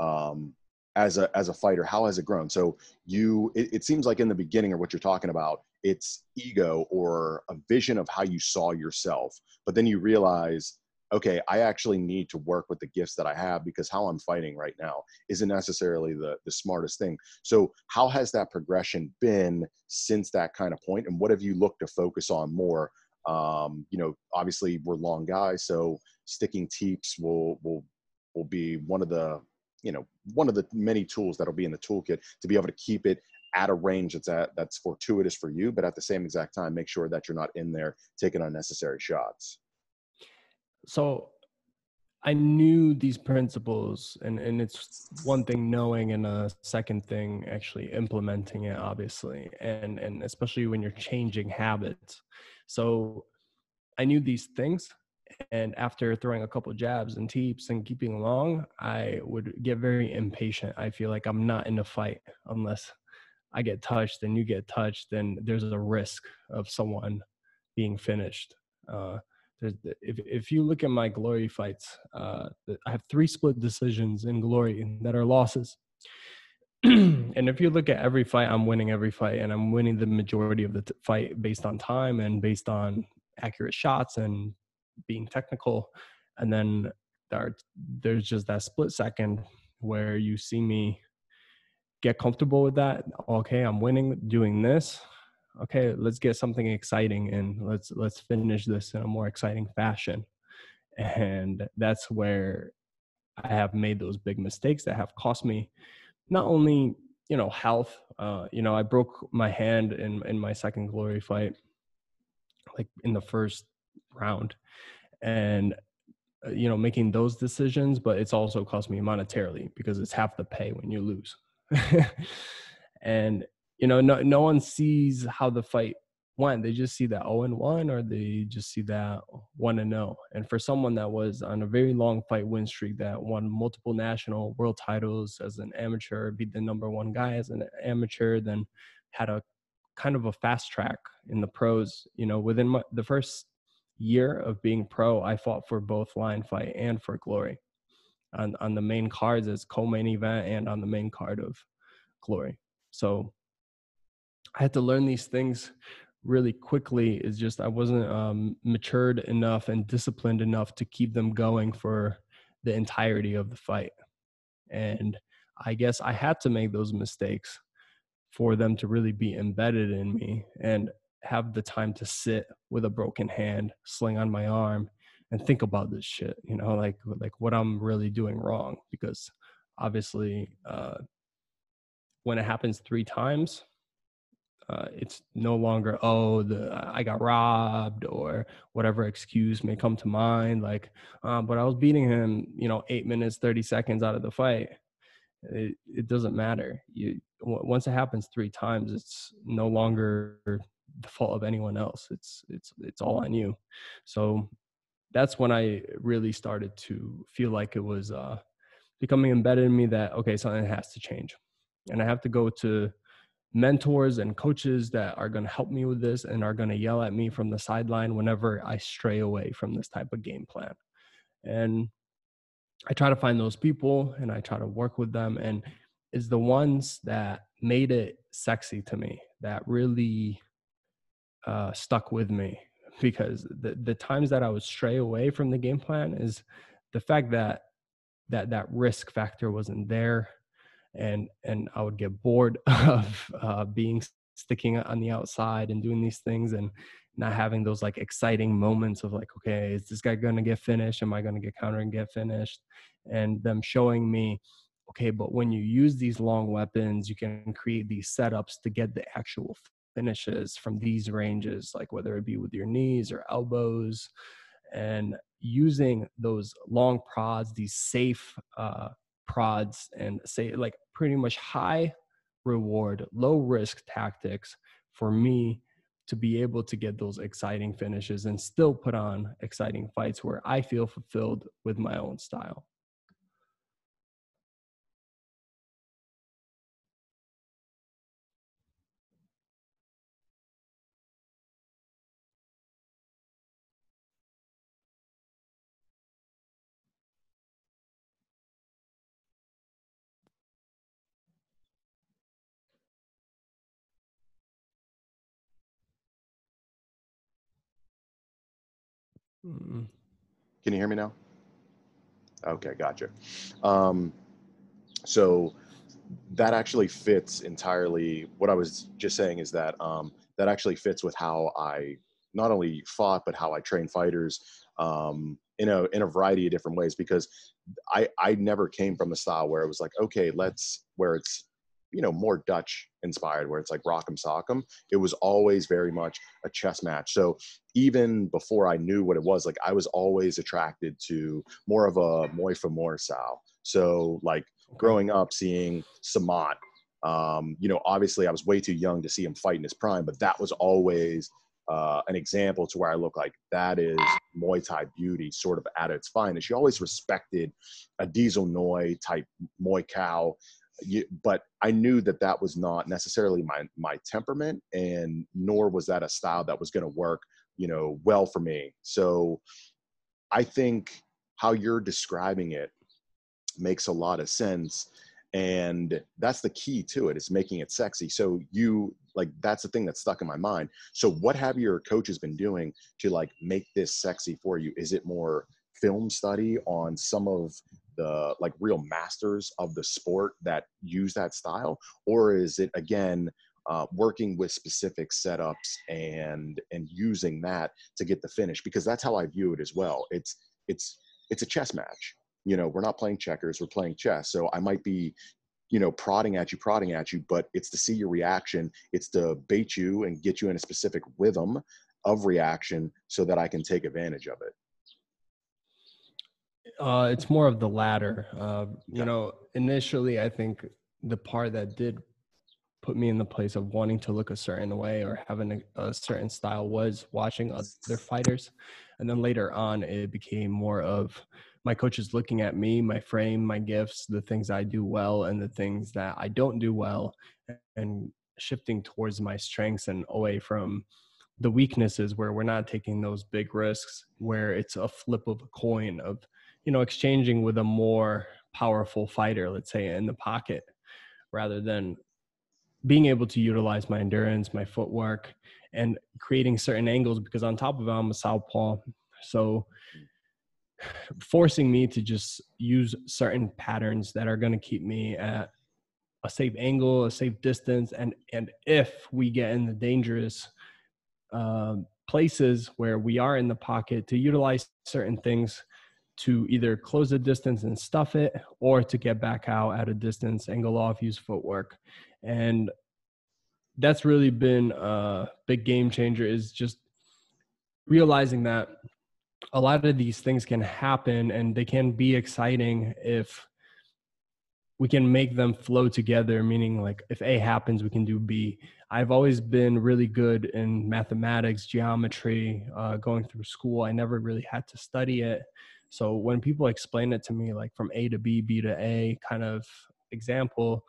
A: um, as a as a fighter? How has it grown? So you, it, it seems like in the beginning, or what you're talking about, it's ego or a vision of how you saw yourself, but then you realize okay, I actually need to work with the gifts that I have because how I'm fighting right now isn't necessarily the, the smartest thing. So, how has that progression been since that kind of point, and what have you looked to focus on more? Um, you know, obviously we're long guys, so sticking teeps will will will be one of the you know one of the many tools that'll be in the toolkit to be able to keep it at a range that's at that's fortuitous for you, but at the same exact time, make sure that you're not in there taking unnecessary shots
B: so I knew these principles, and, and it's one thing knowing, and a second thing actually implementing it, obviously, and and especially when you're changing habits. So I knew these things, and after throwing a couple jabs and teeps and keeping long, I would get very impatient. I feel like I'm not in a fight unless I get touched and you get touched, then there's a risk of someone being finished. Uh, if if you look at my glory fights, uh, I have three split decisions in glory that are losses. <clears throat> and if you look at every fight, I'm winning every fight, and I'm winning the majority of the t- fight based on time and based on accurate shots and being technical. And then there, there's just that split second where you see me get comfortable with that. Okay, I'm winning, doing this okay let's get something exciting and let's let's finish this in a more exciting fashion and that's where i have made those big mistakes that have cost me not only you know, health. Uh, you know, I broke my hand in in my second glory fight, like in the first round, and uh, you know, making those decisions. But it's also cost me monetarily because it's half the pay when you lose, <laughs> and you know, no no one sees how the fight went. they just see that 0 and 1 or they just see that 1 and 0 and for someone that was on a very long fight win streak that won multiple national world titles as an amateur beat the number one guy as an amateur then had a kind of a fast track in the pros you know within my, the first year of being pro i fought for both lion fight and for glory on on the main cards as co-main event and on the main card of glory so i had to learn these things really quickly is just I wasn't um, matured enough and disciplined enough to keep them going for the entirety of the fight. And I guess I had to make those mistakes for them to really be embedded in me and have the time to sit with a broken hand, sling on my arm, and think about this shit. You know, like like what I'm really doing wrong because obviously uh, when it happens three times uh, it's no longer oh the I got robbed or whatever excuse may come to mind like uh, but I was beating him you know eight minutes thirty seconds out of the fight. It, it doesn't matter. You once it happens three times it's no longer the fault of anyone else. It's it's it's all on you. So that's when I really started to feel like it was uh, becoming embedded in me that okay something has to change and I have to go to mentors and coaches that are going to help me with this and are going to yell at me from the sideline whenever I stray away from this type of game plan. And I try to find those people and I try to work with them and it's the ones that made it sexy to me that really uh, stuck with me because the the times that I would stray away from the game plan is the fact that that that risk factor wasn't there. And and I would get bored <laughs> of uh, being sticking on the outside and doing these things and not having those like exciting moments of like okay is this guy going to get finished? Am i going to get counter and get finished? And them showing me okay but when you use these long weapons you can create these setups to get the actual finishes from these ranges like whether it be with your knees or elbows and using those long prods these safe uh, prods and say like pretty much high reward, low risk tactics for me to be able to get those exciting finishes and still put on exciting fights where I feel fulfilled with my own style.
A: Mm-mm. Can you hear me now? Okay, gotcha. Um, so that actually fits entirely. What I was just saying is that um, that actually fits with how I not only fought but how I train fighters um, in a in a variety of different ways. Because I I never came from a style where it was like, okay, let's where it's you know more Dutch inspired, where it's like rock'em sock'em. It was always very much a chess match. So even before I knew what it was, like I was always attracted to more of a Muay Femur style. So like growing up, seeing Samart, um, you know, obviously I was way too young to see him fight in his prime, but that was always uh, an example to where I look like that is Muay Thai beauty, sort of at its finest. You always respected a Diesel Noi type Muay Khao you, but I knew that that was not necessarily my my temperament, and nor was that a style that was going to work, you know, well for me. So, I think how you're describing it makes a lot of sense, and that's the key to it. It's making it sexy. So you like that's the thing that's stuck in my mind. So what have your coaches been doing to like make this sexy for you? Is it more film study on some of the like real masters of the sport that use that style? Or is it again uh, working with specific setups and and using that to get the finish? Because that's how i view it as well. It's it's it's a chess match. You know we're not playing checkers we're playing chess. So i might be you know, prodding at you, prodding at you, but it's to see your reaction. It's to bait you and get you in a specific rhythm of reaction so that I can take advantage of it.
B: Uh, it's more of the latter. Uh, you know, initially, I think the part that did put me in the place of wanting to look a certain way or having a, a, certain style was watching other fighters. And then later on, it became more of my coaches looking at me, my frame, my gifts, the things I do well, and the things that I don't do well, and shifting towards my strengths and away from the weaknesses where we're not taking those big risks, where it's a flip of a coin of, you know, exchanging with a more powerful fighter, let's say in the pocket, rather than being able to utilize my endurance, my footwork, and creating certain angles because on top of it, I'm a southpaw. So forcing me to just use certain patterns that are going to keep me at a safe angle, a safe distance, and and if we get in the dangerous uh, places where we are in the pocket, to utilize certain things to either close the distance and stuff it, or to get back out at a distance, angle off, use footwork, and that's really been a big game changer. Is just realizing that a lot of these things can happen and they can be exciting if we can make them flow together. Meaning like if a happens we can do b. I've always been really good in mathematics geometry uh, going through school. I never really had to study it so when people explain it to me like from a to b b to a kind of example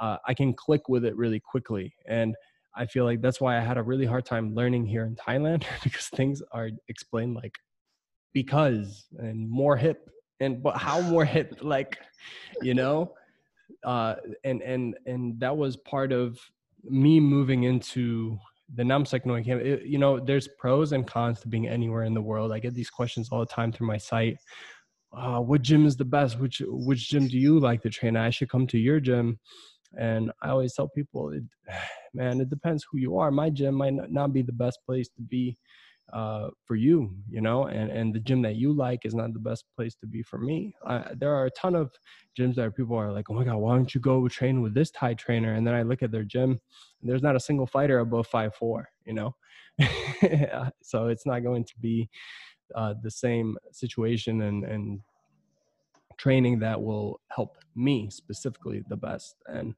B: uh, i can click with it really quickly and i feel like that's why i had a really hard time learning here in thailand <laughs> because things are explained like because and more hip and but how more hip <laughs> like you know? Uh and and and that was part of me moving into the Noi camp. It, you know, there's pros and cons to being anywhere in the world. I get these questions all the time through my site. Uh, what gym is the best? Which which gym do you like to train? I should come to your gym. And I always tell people, it, <sighs> man, it depends who you are. My gym might not be the best place to be uh, for you, you know, and, and the gym that you like is not the best place to be for me. I, there are a ton of gyms that people are like, oh my God, why don't you go train with this Thai trainer? And then I look at their gym, there's not a single fighter above five four, you know? <laughs> so it's not going to be uh, the same situation and, and training that will help me specifically the best. And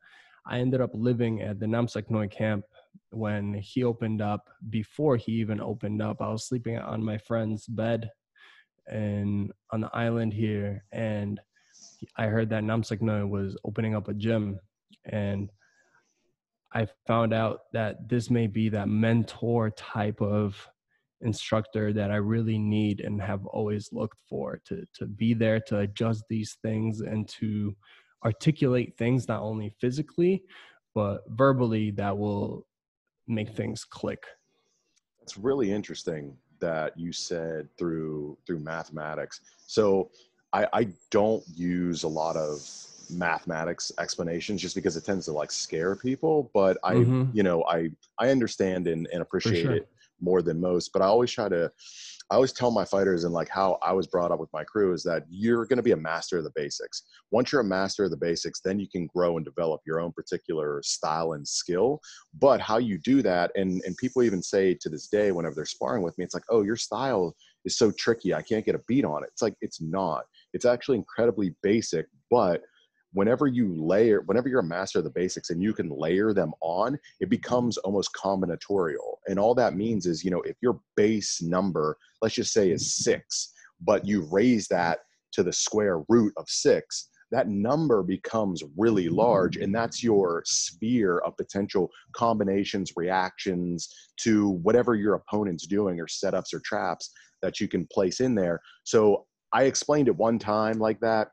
B: I ended up living at the Namsak Noi camp when he opened up. Before he even opened up, I was sleeping on my friend's bed and on the island here, and I heard that Namsak Noi was opening up a gym, and I found out that this may be that mentor type of instructor that I really need and have always looked for to to be there to adjust these things and to articulate things not only physically but verbally that will make things click
A: it's really interesting that you said through through mathematics so i i don't use a lot of mathematics explanations just because it tends to like scare people but i mm-hmm. you know i i understand and, and appreciate sure. it more than most but i always try to I always tell my fighters and like how I was brought up with my crew is that you're going to be a master of the basics. Once you're a master of the basics, then you can grow and develop your own particular style and skill. But how you do that, and and people even say to this day whenever they're sparring with me, it's like, oh, your style is so tricky. I can't get a beat on it. It's like it's not. It's actually incredibly basic, but whenever you layer whenever you're a master of the basics and you can layer them on it becomes almost combinatorial. And all that means is you know if your base number let's just say is six but you raise that to the square root of six that number becomes really large and that's your sphere of potential combinations reactions to whatever your opponent's doing or setups or traps that you can place in there. So i explained it one time like that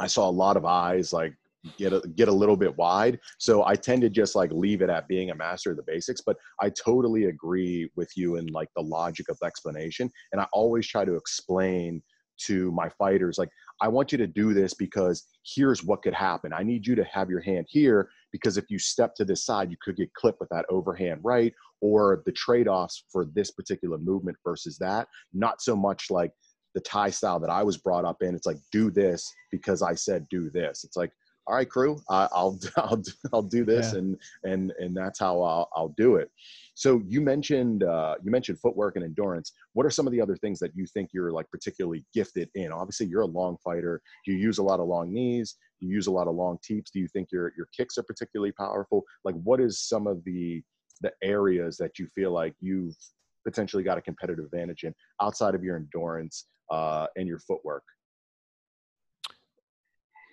A: I saw a lot of eyes like get a, get a little bit wide. So I tend to just like leave it at being a master of the basics. But I totally agree with you in like the logic of explanation. And I always try to explain to my fighters like I want you to do this because here's what could happen. I need you to have your hand here because if you step to this side, you could get clipped with that overhand right or the trade offs for this particular movement versus that. Not so much like the Thai style that I was brought up in. It's like, do this because I said do this. It's like, all right, crew, I, will <laughs> I'll I'll do this, yeah. and and and that's how I'll I'll do it. So you mentioned uh, you mentioned footwork and endurance. What are some of the other things that you think you're like particularly gifted in? Obviously, you're a long fighter. You use a lot of long knees. You use a lot of long teeps. Do you think your your kicks are particularly powerful? Like, what is some of the the areas that you feel like you've potentially got a competitive advantage in outside of your endurance uh, and your footwork?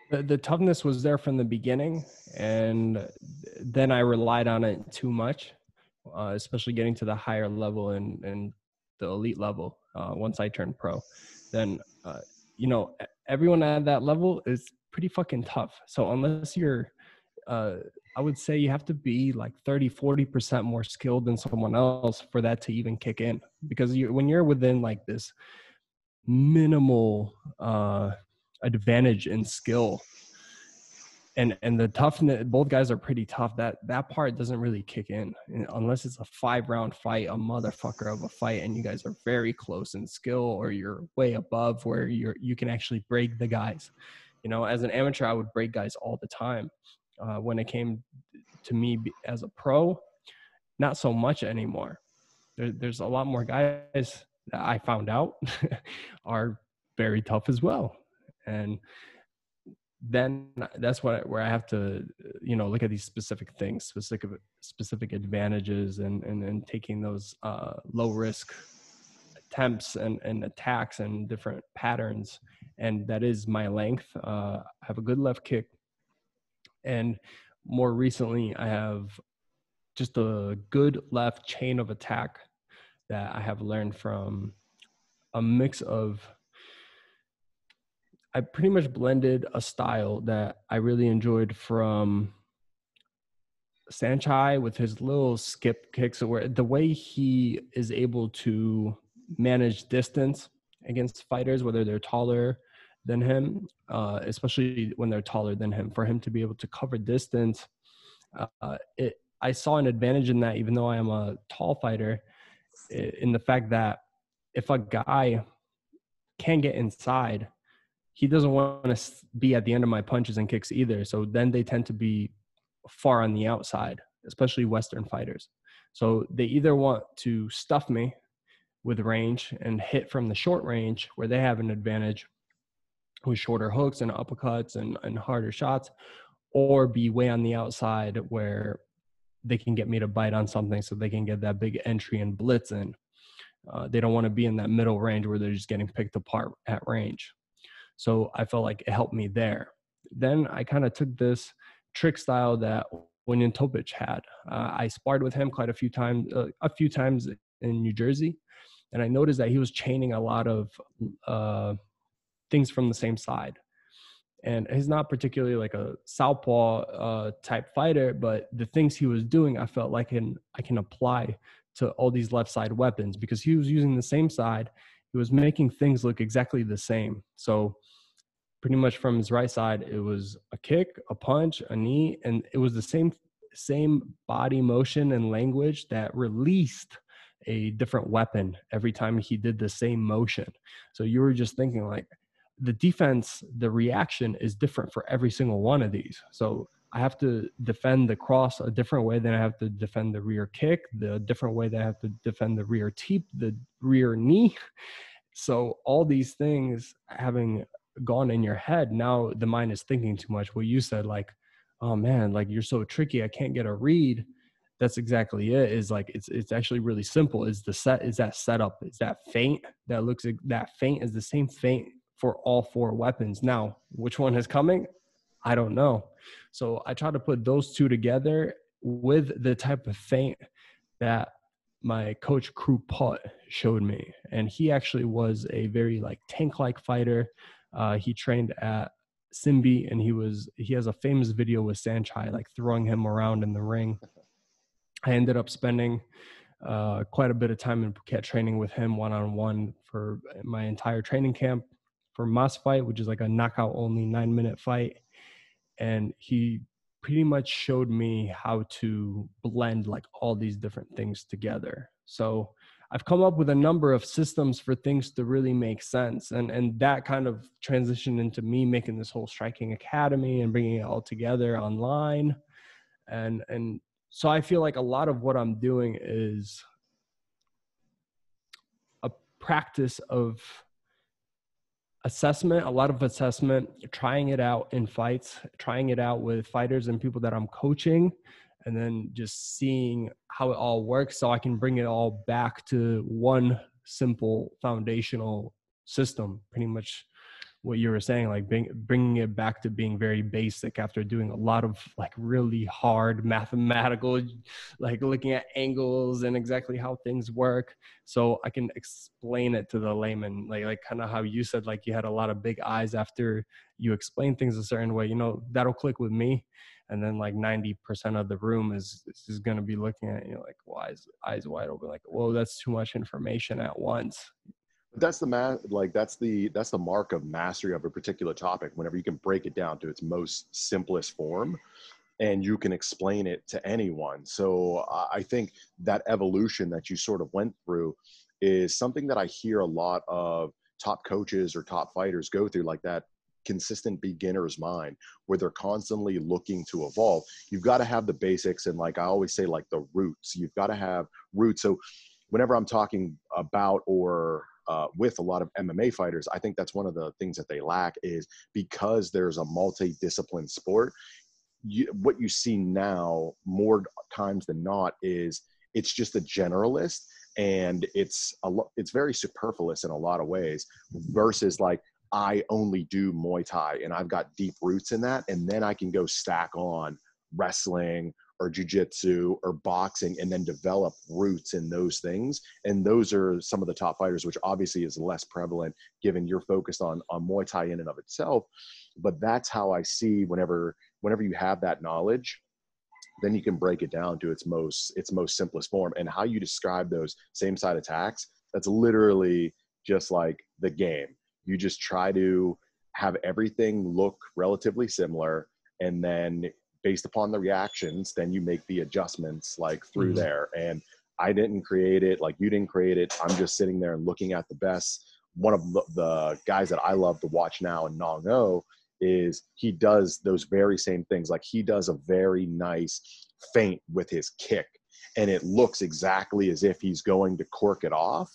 B: The, the toughness was there from the beginning, and then I relied on it too much uh, especially getting to the higher level and, and the elite level uh, once I turned pro, then, uh, you know, everyone at that level is pretty fucking tough. So unless you're, uh, I would say you have to be like 30, 40% more skilled than someone else for that to even kick in. Because you, when you're within like this minimal uh, advantage in skill, and and the toughness both guys are pretty tough that that part doesn't really kick in unless it's a five round fight a motherfucker of a fight and you guys are very close in skill or you're way above where you're you can actually break the guys you know as an amateur i would break guys all the time uh, when it came to me as a pro not so much anymore. There, there's a lot more guys that i found out <laughs> are very tough as well. And then that's what where I have to you know look at these specific things, specific specific advantages, and and, and taking those uh, low risk attempts and, and attacks and different patterns, and that is my length. Uh, I have a good left kick, and more recently I have just a good left chain of attack that I have learned from a mix of I pretty much blended a style that I really enjoyed from Saenchai with his little skip kicks, where the way he is able to manage distance against fighters, whether they're taller than him, uh, especially when they're taller than him, for him to be able to cover distance. Uh, it, I saw an advantage in that, even though I am a tall fighter, in the fact that if a guy can get inside he doesn't want to be at the end of my punches and kicks either. So then they tend to be far on the outside, especially Western fighters. So they either want to stuff me with range and hit from the short range where they have an advantage with shorter hooks and uppercuts and, and harder shots, or be way on the outside where they can get me to bite on something so they can get that big entry and blitz in. Uh, they don't want to be in that middle range where they're just getting picked apart at range. So I felt like it helped me there. Then I kind of took this trick style that Ognjen Topic had. Uh, I sparred with him quite a few times, uh, a few times in New Jersey, and I noticed that he was chaining a lot of uh, things from the same side. And he's not particularly like a southpaw uh, type fighter, but the things he was doing, I felt like can I can apply to all these left side weapons because he was using the same side he was making things look exactly the same. So pretty much from his right side, it was a kick, a punch, a knee, and it was the same same body motion and language that released a different weapon every time he did the same motion. So you were just thinking like the defense, the reaction is different for every single one of these. So I have to defend the cross a different way than I have to defend the rear kick, the different way that I have to defend the rear teep, the rear knee. So all these things having gone in your head, now the mind is thinking too much. What you said, like, oh man, like you're so tricky, I can't get a read. That's exactly it. Is like it's it's actually really simple. Is the set is that setup? Is that feint that looks like that feint is the same feint for all four weapons. Now, which one is coming? I don't know. So I try to put those two together with the type of feint that my coach Kru Putt showed me, and he actually was a very like tank-like fighter. Uh, he trained at Sinbi, and he was he has a famous video with Saenchai like throwing him around in the ring. I ended up spending uh, quite a bit of time in Phuket training with him one on one for my entire training camp for Mas fight, which is like a knockout only nine minute fight. And he pretty much showed me how to blend like all these different things together. So I've come up with a number of systems for things to really make sense. And, and that kind of transitioned into me making this whole striking academy and bringing it all together online. And, and so I feel like a lot of what I'm doing is a practice of assessment, a lot of assessment, trying it out in fights, trying it out with fighters and people that I'm coaching, and then just seeing how it all works so I can bring it all back to one simple foundational system, pretty much what you were saying like bring, bringing it back to being very basic after doing a lot of like really hard <laughs> mathematical like looking at angles and exactly how things work. So i can explain it to the layman like like kind of how you said like you had a lot of big eyes after you explain things a certain way you know that'll click with me. And then like 90% of the room is is going to be looking at you know, like well, eyes eyes wide open? Like whoa that's too much information at once
A: that's the ma- like that's the that's the mark of mastery of a particular topic whenever you can break it down to its most simplest form and you can explain it to anyone. So i think that evolution that you sort of went through is something that i hear a lot of top coaches or top fighters go through like that consistent beginner's mind where they're constantly looking to evolve. You've got to have the basics and like i always say like the roots. You've got to have roots. So whenever i'm talking about or uh, with a lot of MMA fighters, I think that's one of the things that they lack is because there's a multi-discipline sport. You, what you see now more times than not is it's just a generalist and it's a lo- it's very superfluous in a lot of ways versus like I only do Muay Thai and I've got deep roots in that and then I can go stack on wrestling or jujitsu or boxing and then develop roots in those things. And those are some of the top fighters, which obviously is less prevalent given you're focused on, on Muay Thai in and of itself. But that's how I see whenever, whenever you have that knowledge, then you can break it down to its most, its most simplest form and how you describe those same side attacks. That's literally just like the game. You just try to have everything look relatively similar and then based upon the reactions, then you make the adjustments like through mm-hmm. there. And I didn't create it, like you didn't create it. I'm just sitting there and looking at the best. One of the guys that I love to watch now in Nong O is he does those very same things. Like he does a very nice feint with his kick, and it looks exactly as if he's going to cork it off,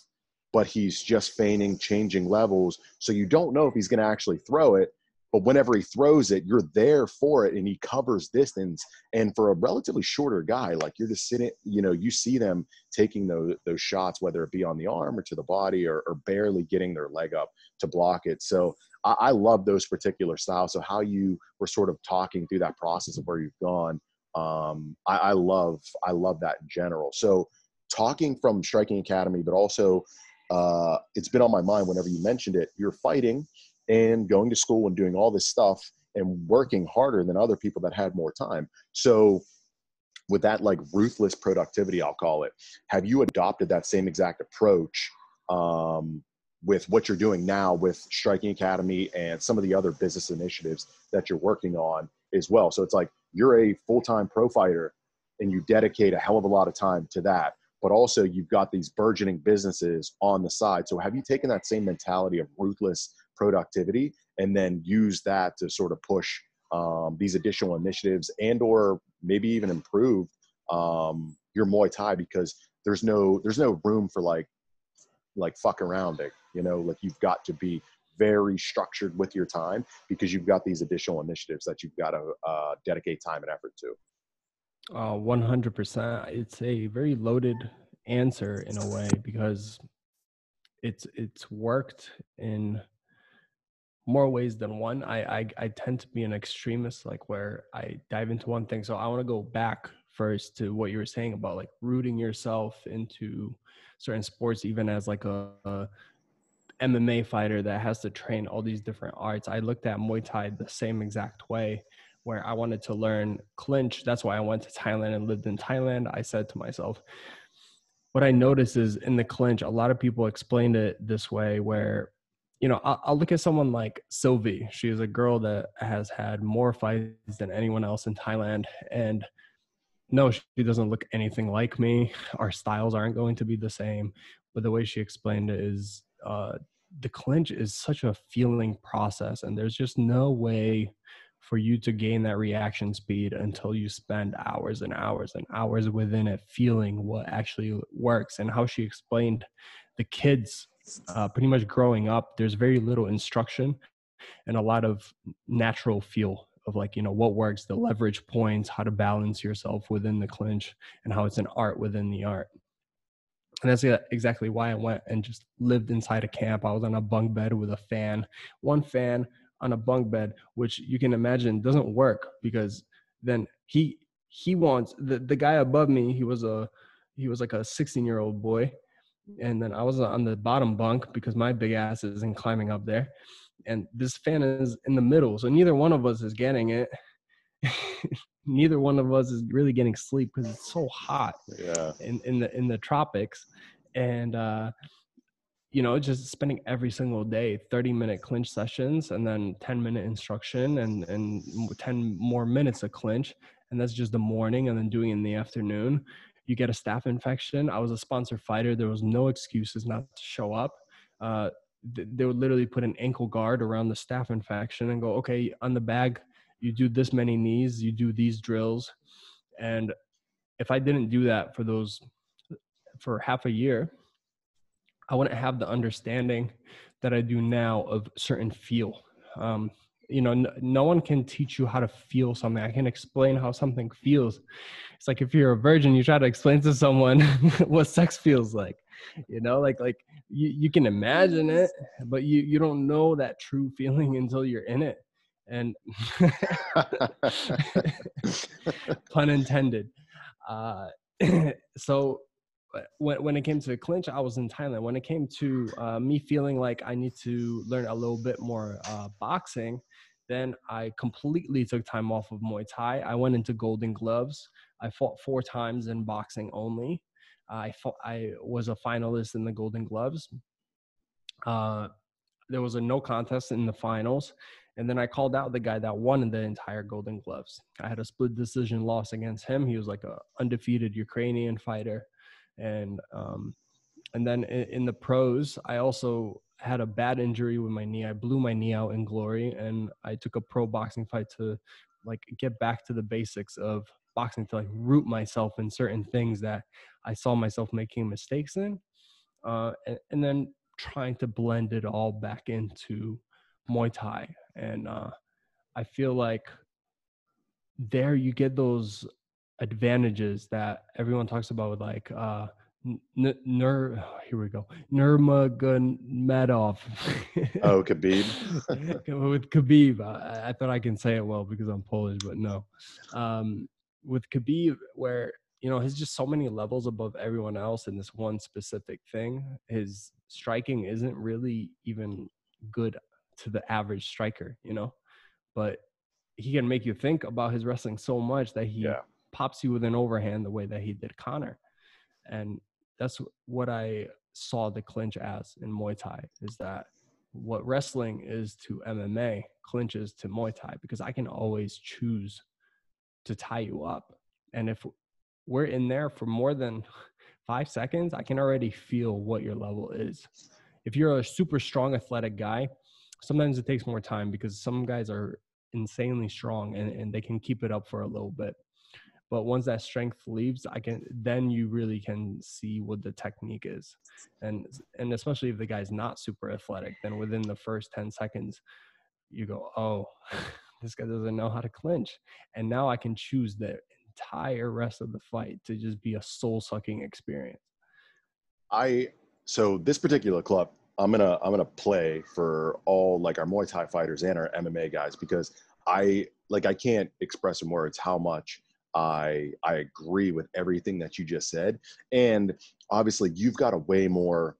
A: but he's just feigning, changing levels. So you don't know if he's going to actually throw it but whenever he throws it, you're there for it and he covers distance. And for a relatively shorter guy, like you're just sitting, you know, you see them taking those, those shots, whether it be on the arm or to the body or, or barely getting their leg up to block it. So I, I, love those particular styles. So how you were sort of talking through that process of where you've gone, um, I, I love, I love that in general. So talking from Striking Academy, but also uh, it's been on my mind whenever you mentioned it. You're fighting and going to school and doing all this stuff and working harder than other people that had more time. So with that like ruthless productivity, I'll call it, have you adopted that same exact approach um, with what you're doing now with Striking Academy and some of the other business initiatives that you're working on as well? So it's like you're a full-time pro fighter and you dedicate a hell of a lot of time to that but also you've got these burgeoning businesses on the side. So have you taken that same mentality of ruthless productivity and then use that to sort of push um, these additional initiatives and or maybe even improve um, your Muay Thai because there's no there's no room for like like fuck around it. You know, like you've got to be very structured with your time because you've got these additional initiatives that you've got to uh, dedicate time and effort to.
B: Uh, 100%. It's a very loaded answer in a way because it's it's worked in more ways than one. I, I I tend to be an extremist, like where I dive into one thing. So I want to go back first to what you were saying about like rooting yourself into certain sports, even as like a, a MMA fighter that has to train all these different arts. I looked at Muay Thai the same exact way, where I wanted to learn clinch. That's why I went to Thailand and lived in Thailand. I said to myself, what I noticed is in the clinch, a lot of people explained it this way, where you know, I'll, I'll, look at someone like Sylvie. She is a girl that has had more fights than anyone else in Thailand. And no, she doesn't look anything like me. Our styles aren't going to be the same. but the way she explained it is uh, the clinch is such a feeling process, and there's just no way for you to gain that reaction speed until you spend hours and hours and hours within it feeling what actually works and how she explained the kids uh, pretty much growing up there's very little instruction and a lot of natural feel of like you know what works the leverage points how to balance yourself within the clinch and how it's an art within the art. And that's exactly why i went and just lived inside a camp. I was on a bunk bed with a fan one fan on a bunk bed which you can imagine doesn't work because then he he wants the, the guy above me he was a he was like a 16 year old boy and then i was on the bottom bunk because my big ass isn't climbing up there. And this fan is in the middle so neither one of us is getting it. <laughs> Neither one of us is really getting sleep because it's so hot
A: yeah.
B: in, in the in the tropics. And uh you know just spending every single day 30 minute clinch sessions and then 10 minute instruction and and 10 more minutes of clinch. And that's just the morning and then doing it in the afternoon you get a staph infection i was a sponsor fighter there was no excuses not to show up uh, they would literally put an ankle guard around the staph infection and go, okay, on the bag, you do this many knees, you do these drills. And if I didn't do that for those, for half a year, I wouldn't have the understanding that I do now of certain feel. Um, you know, no, no one can teach you how to feel something. I can't explain how something feels. It's like if you're a virgin, you try to explain to someone <laughs> what sex feels like you know like like you, you can imagine it but you you don't know that true feeling <laughs> until you're in it and <laughs> pun intended uh <clears throat> so when, when it came to clinch i was in thailand when it came to uh, me feeling like i need to learn a little bit more uh, boxing then i completely took time off of muay thai i went into golden gloves i fought four times in boxing only I fought, I was a finalist in the Golden Gloves. Uh, there was a no contest in the finals, and then I called out the guy that won the entire Golden Gloves. I had a split decision loss against him. He was like a undefeated Ukrainian fighter, and um, and then in, in the pros, I also had a bad injury with my knee. I blew my knee out in glory, and I took a pro boxing fight to like get back to the basics of boxing to like root myself in certain things that I saw myself making mistakes in, uh, and, and, then trying to blend it all back into Muay Thai. And uh, I feel like there you get those advantages that everyone talks about with like uh, N- Nur, here we go. Nurmagomedov.
A: oh, <laughs> Khabib.
B: with Khabib, I, I, thought I can say it well because I'm Polish, but no. Um, with Khabib, where you know he's just so many levels above everyone else in this one specific thing. His striking isn't really even good to the average striker, you know, but he can make you think about his wrestling so much that he yeah. pops you with an overhand the way that he did Conor, and that's what I saw the clinch as in Muay Thai is that what wrestling is to MMA, clinches to Muay Thai because I can always choose to tie you up. And if we're in there for more than <laughs> five seconds, I can already feel what your level is. If you're a super strong athletic guy, sometimes it takes more time because some guys are insanely strong and, and they can keep it up for a little bit. But once that strength leaves, I can then you really can see what the technique is. And and especially if the guy's not super athletic, then within the first 10 seconds, you go, oh, <laughs> this guy doesn't know how to clinch. And now I can choose the entire rest of the fight to just be a soul sucking experience.
A: I so this particular club, I'm gonna I'm gonna play for all like our Muay Thai fighters and our MMA guys because I like I can't express in words how much I I agree with everything that you just said. And obviously you've got a way more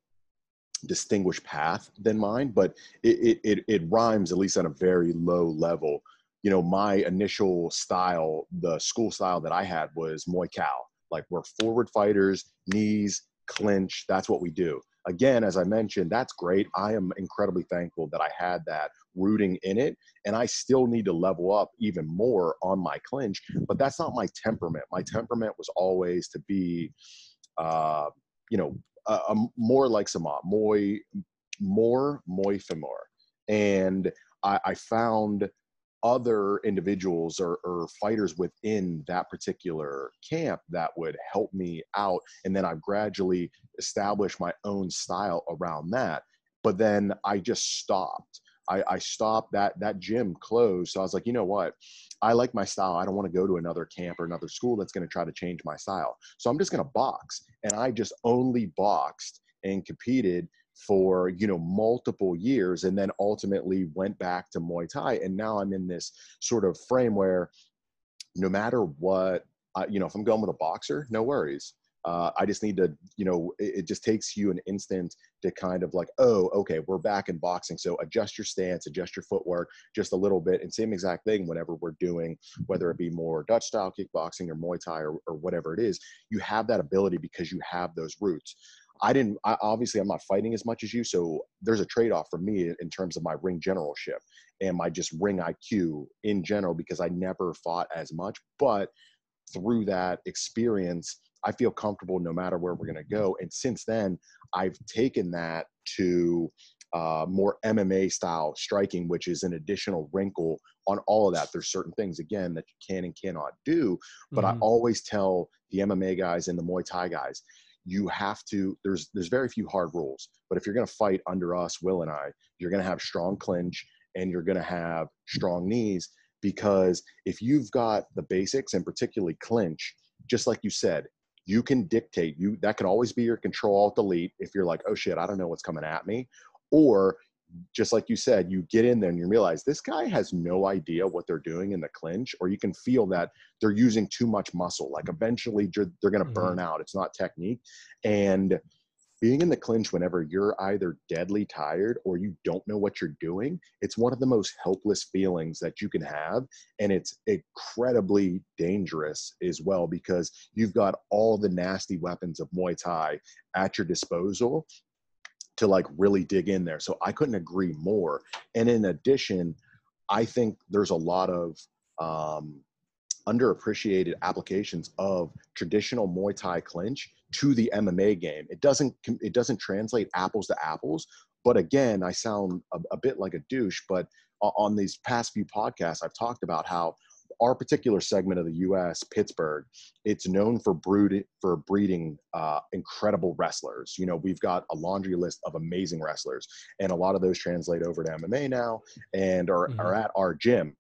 A: distinguished path than mine, but it, it, it, rhymes at least on a very low level. You know, my initial style, the school style that I had was Muay Khao. Like we're forward fighters, knees, clinch. That's what we do. Again, as I mentioned, that's great. I am incredibly thankful that I had that rooting in it. And I still need to level up even more on my clinch, but that's not my temperament. My temperament was always to be, uh, you know, uh, um, more like Sama, Moi, more Moi. And I, I found other individuals or, or, fighters within that particular camp that would help me out. And then I've gradually established my own style around that. But then I just stopped. I, I stopped that that gym closed. So I was like, you know what? I like my style. I don't want to go to another camp or another school that's going to try to change my style. So I'm just going to box. And I just only boxed and competed for you know multiple years and then ultimately went back to muay thai and now i'm in this sort of frame where no matter what you know if i'm going with a boxer no worries uh, I just need to, you know, it, it, just takes you an instant to kind of like, oh, okay, we're back in boxing. So adjust your stance, adjust your footwork just a little bit. And same exact thing whenever we're doing, whether it be more Dutch style kickboxing or Muay Thai or, or whatever it is, you have that ability because you have those roots. I didn't, I, obviously, I'm not fighting as much as you. So there's a trade off for me in terms of my ring generalship and my just ring IQ in general because I never fought as much. But through that experience, I feel comfortable no matter where we're going to go. And since then, I've taken that to uh, more MMA style striking, which is an additional wrinkle on all of that. There's certain things, again, that you can and cannot do. But mm-hmm. I always tell the MMA guys and the Muay Thai guys, you have to there's there's very few hard rules but if you're going to fight under us will and i you're going to have strong clinch and you're going to have strong knees because if you've got the basics and particularly clinch just like you said you can dictate you that can always be your control alt delete if you're like oh shit i don't know what's coming at me or just like you said, you get in there and you realize this guy has no idea what they're doing in the clinch, or you can feel that they're using too much muscle. Like eventually they're, they're going to mm-hmm. burn out. It's not technique. And being in the clinch whenever you're either deadly tired or you don't know what you're doing, it's one of the most helpless feelings that you can have. And it's incredibly dangerous as well because you've got all the nasty weapons of Muay Thai at your disposal to like really dig in there. So I couldn't agree more. And in addition, I think there's a lot of um, underappreciated applications of traditional Muay Thai clinch to the MMA game. It doesn't it doesn't translate apples to apples. But again, I sound a, a bit like a douche. But on these past few podcasts, I've talked about how our particular segment of the U.S., Pittsburgh, it's known for brooding for breeding uh, incredible wrestlers. You know, we've got a laundry list of amazing wrestlers, and a lot of those translate over to MMA now and are, mm-hmm. are at our gym.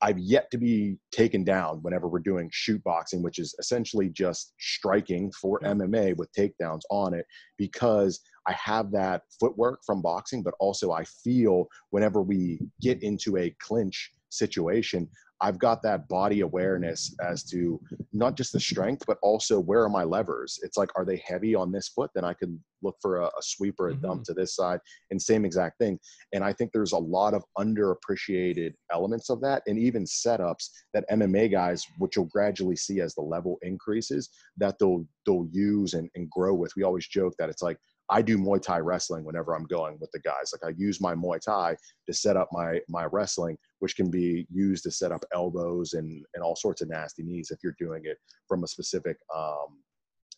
A: I've yet to be taken down whenever we're doing shoot boxing, which is essentially just striking for MMA with takedowns on it, because I have that footwork from boxing, but also I feel whenever we get into a clinch situation, I've got that body awareness as to not just the strength, but also where are my levers? It's like, are they heavy on this foot? Then I can look for a, a sweep or a mm-hmm. dump to this side and same exact thing. And I think there's a lot of underappreciated elements of that and even setups that MMA guys, which you'll gradually see as the level increases, that they'll, they'll use and, and grow with. We always joke that it's like, I do Muay Thai wrestling whenever I'm going with the guys. Like I use my Muay Thai to set up my my wrestling, which can be used to set up elbows and and all sorts of nasty knees if you're doing it from a specific um,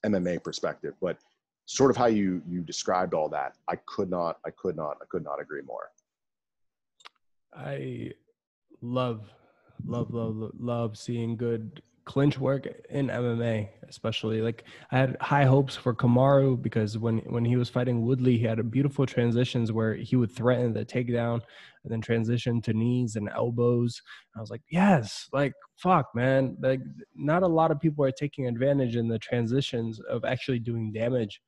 A: MMA perspective. But sort of how you you described all that, I could not, I could not, I could not agree more.
B: I love, love, love, love seeing good clinch work in MMA, especially. Like I had high hopes for Kamaru because when when he was fighting Woodley, he had a beautiful transitions where he would threaten the takedown and then transition to knees and elbows. I was like, yes, like fuck, man. Like not a lot of people are taking advantage in the transitions of actually doing damage.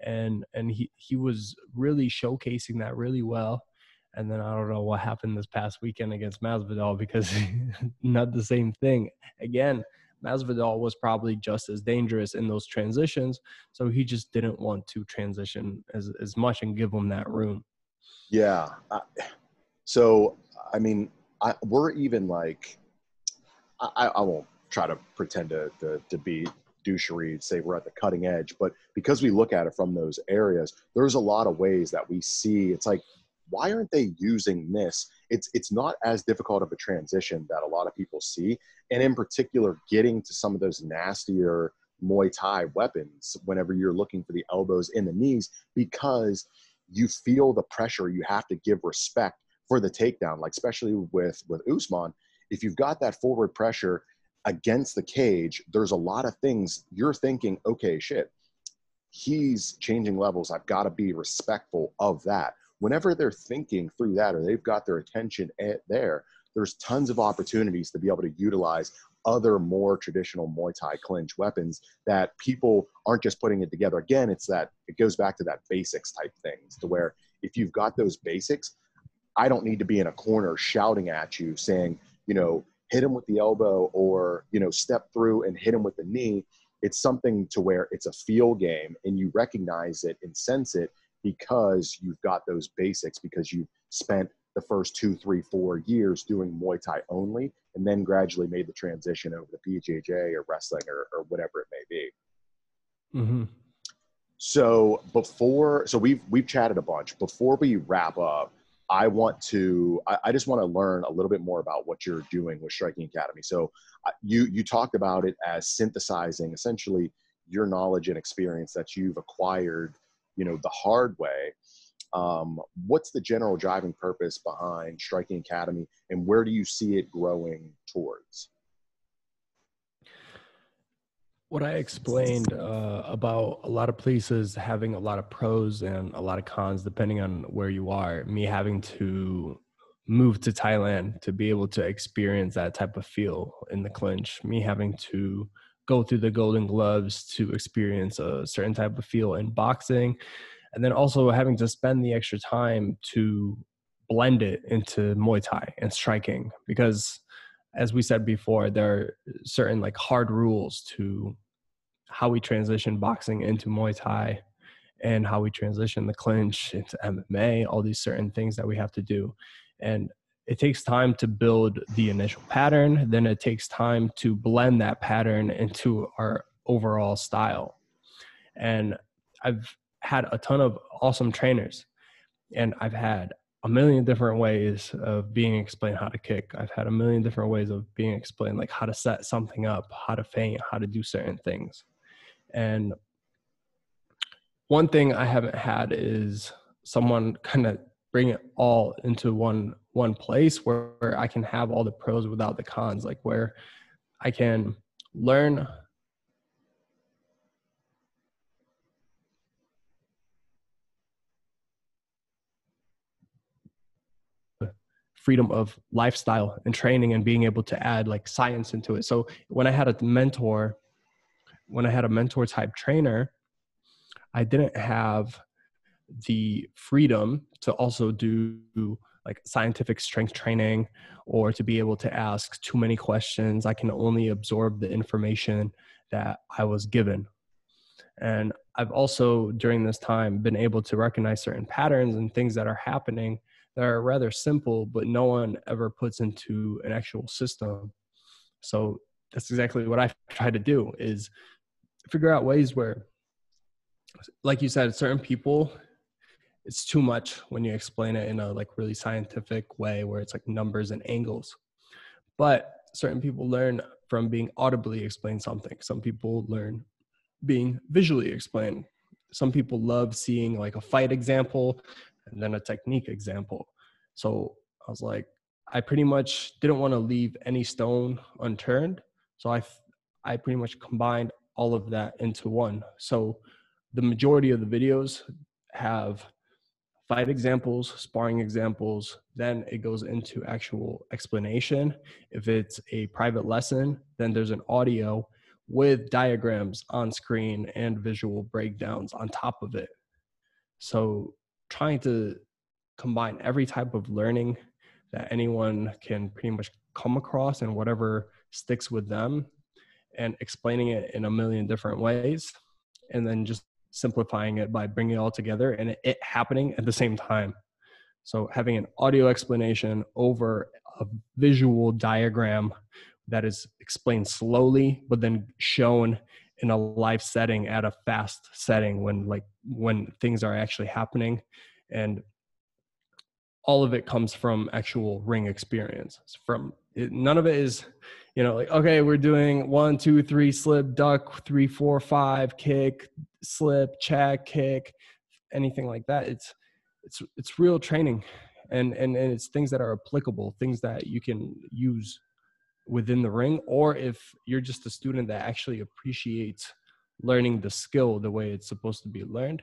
B: And and he he was really showcasing that really well. And then I don't know what happened this past weekend against Masvidal because <laughs> not the same thing. Again, Masvidal was probably just as dangerous in those transitions, so he just didn't want to transition as as much and give him that room.
A: Yeah. So I mean, I, we're even like, I, I won't try to pretend to to, to be douchery say we're at the cutting edge but because we look at it from those areas there's a lot of ways that we see it's like why aren't they using this it's it's not as difficult of a transition that a lot of people see and in particular getting to some of those nastier Muay Thai weapons whenever you're looking for the elbows in the knees because you feel the pressure. You have to give respect for the takedown, like especially with with Usman. If you've got that forward pressure against the cage, there's a lot of things you're thinking. Okay, shit, he's changing levels. I've got to be respectful of that. Whenever they're thinking through that, or they've got their attention at there, there's tons of opportunities to be able to utilize other more traditional Muay Thai clinch weapons that people aren't just putting it together. Again, it's that it goes back to that basics type things to where if you've got those basics, I don't need to be in a corner shouting at you saying, you know, hit him with the elbow or, you know, step through and hit him with the knee. It's something to where it's a feel game and you recognize it and sense it because you've got those basics because you've spent the first two, three, four years doing Muay Thai only, and then gradually made the transition over to BJJ or wrestling or, or whatever it may be.
B: Mm-hmm.
A: So before, so we've we've chatted a bunch. Before we wrap up, I want to, I, I just want to learn a little bit more about what you're doing with Striking Academy. So uh, you you talked about it as synthesizing essentially your knowledge and experience that you've acquired, you know, the hard way um, what's the general driving purpose behind Striking Academy, and where do you see it growing towards?
B: What I explained uh, about a lot of places having a lot of pros and a lot of cons, depending on where you are. Me having to move to Thailand to be able to experience that type of feel in the clinch. Me having to go through the Golden Gloves to experience a certain type of feel in boxing and then also having to spend the extra time to blend it into Muay Thai and striking because as we said before there are certain like hard rules to how we transition boxing into Muay Thai and how we transition the clinch into MMA all these certain things that we have to do. And it takes time to build the initial pattern then it takes time to blend that pattern into our overall style and I've had a ton of awesome trainers and I've had a million different ways of being explained how to kick. I've had a million different ways of being explained like how to set something up, how to feint, how to do certain things. And one thing I haven't had is someone kind of bring it all into one one place where, where I can have all the pros without the cons, like where I can learn freedom of lifestyle and training and being able to add like science into it. So when I had a mentor, when I had a mentor type trainer, I didn't have the freedom to also do like scientific strength training or to be able to ask too many questions. I can only absorb the information that I was given. And I've also, during this time, been able to recognize certain patterns and things that are happening that are rather simple, but no one ever puts into an actual system. So that's exactly what I try to do is figure out ways where, like you said, certain people, it's too much when you explain it in a like really scientific way where it's like numbers and angles. But certain people learn from being audibly explained something. Some people learn being visually explained. Some people love seeing like a fight example and then a technique example. So I was like, I pretty much didn't want to leave any stone unturned. So I, I pretty much combined all of that into one. So the majority of the videos have fight examples, sparring examples, then it goes into actual explanation. If it's a private lesson, then there's an audio with diagrams on screen and visual breakdowns on top of it. So trying to combine every type of learning that anyone can pretty much come across and whatever sticks with them and explaining it in a million different ways and then just simplifying it by bringing it all together and it happening at the same time so having an audio explanation over a visual diagram that is explained slowly but then shown in a live setting at a fast setting when like when things are actually happening and all of it comes from actual ring experience. It's from it, none of it is, you know, like okay, we're doing one, two, three, slip, duck, three, four, five, kick, slip, check, kick, anything like that. It's it's it's real training, and and and it's things that are applicable, things that you can use within the ring, or if you're just a student that actually appreciates learning the skill the way it's supposed to be learned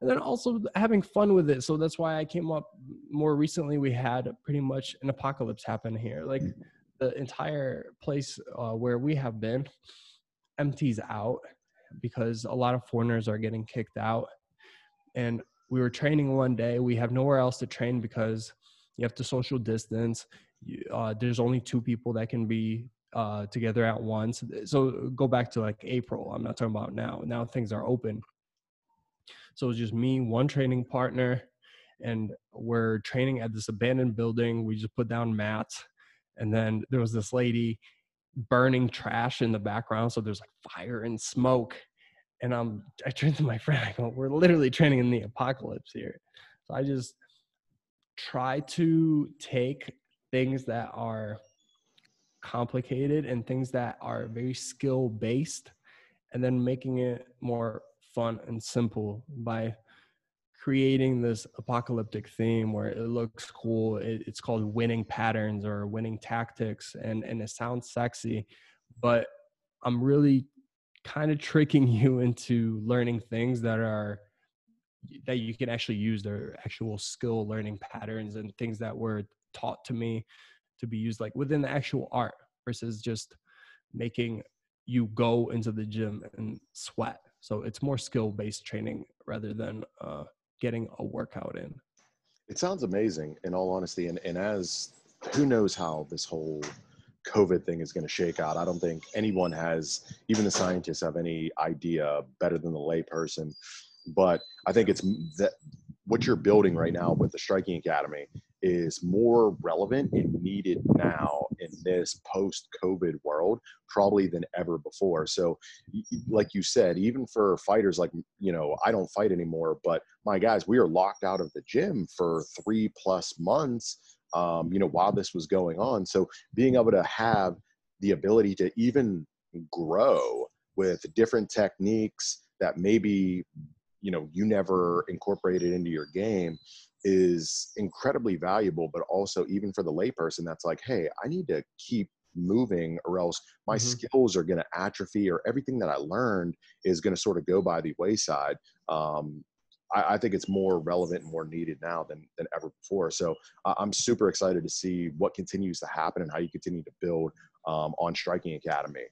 B: and then also having fun with it. So that's why I came up more recently. We had pretty much an apocalypse happen here. Like the entire place uh, where we have been empties out because a lot of foreigners are getting kicked out. And we were training one day. We have nowhere else to train because you have to social distance. Uh, there's only two people that can be uh, together at once. So go back to like April. I'm not talking about now. Now things are open so it was just me, one training partner, and we're training at this abandoned building. We just put down mats, and then there was this lady burning trash in the background. So there's like fire and smoke. And I'm I turned to my friend, I go, we're literally training in the apocalypse here. So I just try to take things that are complicated and things that are very skill based and then making it more fun and simple by creating this apocalyptic theme where it looks cool. It, it's called winning patterns or winning tactics, and and it sounds sexy, but I'm really kind of tricking <laughs> you into learning things that are that you can actually use their actual skill learning patterns and things that were taught to me to be used like within the actual art versus just making you go into the gym and sweat so it's more skill based training rather than uh, getting a workout in.
A: It sounds amazing, in all honesty. And, and as who knows how this whole COVID thing is going to shake out. I don't think anyone has, even the scientists, have any idea better than the layperson. But I think it's that what you're building right now with the Striking Academy is more relevant and needed now in this post COVID world, probably than ever before. So, like you said, even for fighters like, you know, I don't fight anymore, but my guys, we are locked out of the gym for three plus months, um, you know, while this was going on. So, being able to have the ability to even grow with different techniques that maybe you know you never incorporated into your game is incredibly valuable, but also even for the layperson that's like, hey, I need to keep moving or else my mm-hmm. skills are going to atrophy or everything that I learned is going to sort of go by the wayside. Um, I, I, think it's more relevant and more needed now than, than ever before. So uh, I'm super excited to see what continues to happen and how you continue to build um, on Striking Academy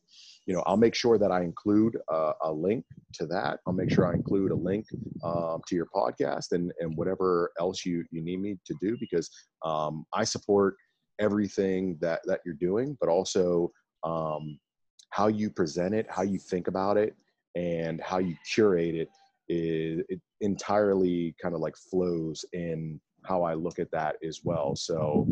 A: you know, I'll make sure that I include a, a link to that. I'll make sure I include a link um, to your podcast and, and whatever else you, you need me to do because um, I support everything that, that you're doing, but also um, how you present it, how you think about it, and how you curate it is it entirely kind of like flows in how I look at that as well. So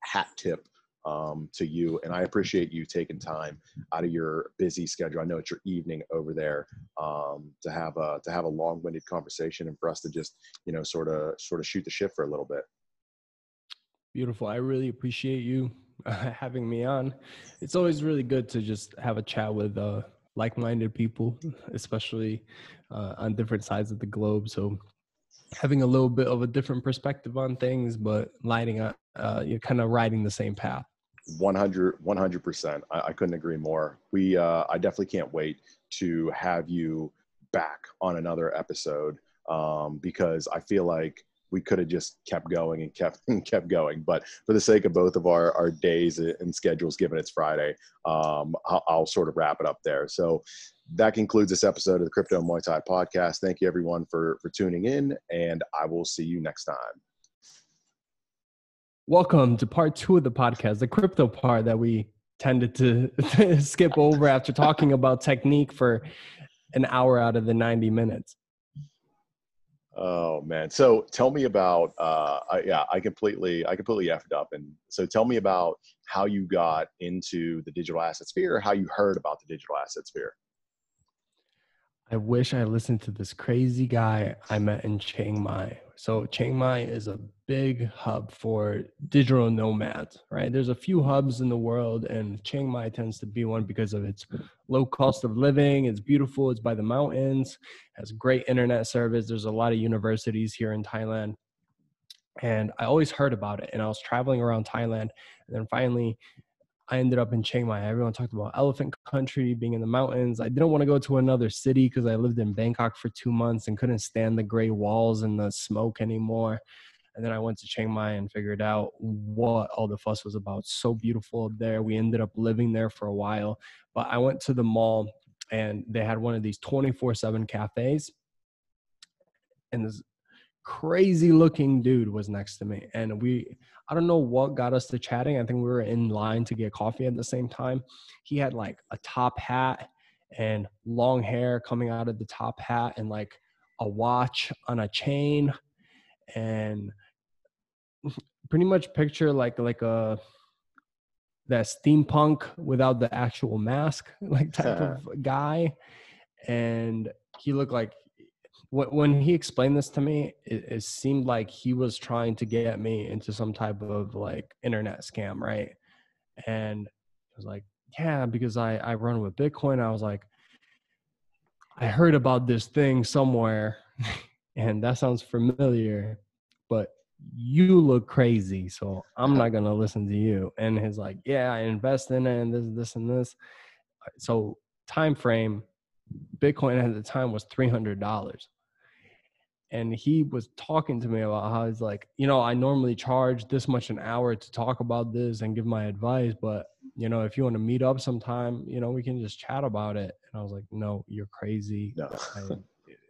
A: hat tip um, to you. And I appreciate you taking time out of your busy schedule. I know it's your evening over there um, to have a to have a long-winded conversation and for us to just you know sort of sort of shoot the shit for a little bit.
B: Beautiful. I really appreciate you <laughs> having me on. It's always really good to just have a chat with uh, like-minded people, especially uh, on different sides of the globe. So having a little bit of a different perspective on things, but lighting up, uh, you're kind of riding the same path.
A: 100 percent. I, I, couldn't agree more. We uh, I definitely can't wait to have you back on another episode um, because I feel like we could have just kept going and kept <laughs> and kept going. But for the sake of both of our, our days and schedules, given it's Friday, um, I'll, I'll, sort of wrap it up there. So that concludes this episode of the Crypto Muay Thai podcast. Thank you everyone for for tuning in, and I will see you next time.
B: Welcome to part two of the podcast, the crypto part that we tended to <laughs> skip over after talking about technique for an hour out of the 90 minutes.
A: Oh man. So tell me about uh I, yeah, I completely I completely effed up and so tell me about how you got into the digital asset sphere, how you heard about the digital asset sphere.
B: I wish I listened to this crazy guy I met in Chiang Mai. So Chiang Mai is a big hub for digital nomads, right? There's a few hubs in the world and Chiang Mai tends to be one because of its low cost of living, it's beautiful, it's by the mountains, has great internet service. There's a lot of universities here in Thailand. And I always heard about it and I was traveling around Thailand and then finally I ended up in Chiang Mai. Everyone talked about elephant country, being in the mountains. I didn't want to go to another city because I lived in Bangkok for two months and couldn't stand the gray walls and the smoke anymore. And then I went to Chiang Mai and figured out what all the fuss was about. So beautiful up there. We ended up living there for a while. But I went to the mall and they had one of these 24 7 cafes. And this crazy looking dude was next to me. And we, I don't know what got us to chatting. I think we were in line to get coffee at the same time. He had like a top hat and long hair coming out of the top hat and like a watch on a chain and pretty much picture like like a that steampunk without the actual mask <laughs> like type of <laughs> guy and he looked like when he explained this to me, it, it, seemed like he was trying to get me into some type of like internet scam, right? And I was like, yeah, because I I run with Bitcoin. I was like, I heard about this thing somewhere, <laughs> and that sounds familiar, but you look crazy, so I'm not gonna listen to you. And he's like, yeah, I invest in it, and this, this, and this. So time frame, Bitcoin at the time was three hundred dollars and he was talking to me about how he's like, you know, I normally charge this much an hour to talk about this and give my advice, but you know, if you want to meet up sometime, you know, we can just chat about it. And I was like, no, you're crazy. No.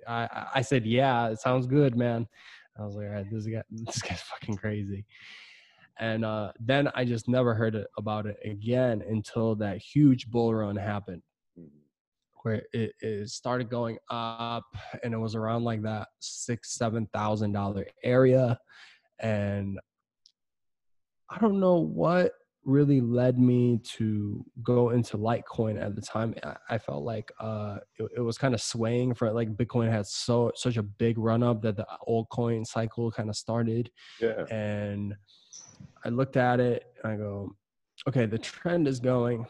B: I, I, I said, yeah, it sounds good, man. I was like, all right, this guy, <laughs> this guy's fucking crazy. And uh, then I just never heard about it again until that huge bull run happened where it, it started going up and it was around like that six seven thousand dollar area and i don't know what really led me to go into litecoin at the time. I, felt like uh it, it was kind of swaying for like bitcoin had so such a big run up that the altcoin cycle kind of started yeah. and i looked at it and i go okay the trend is going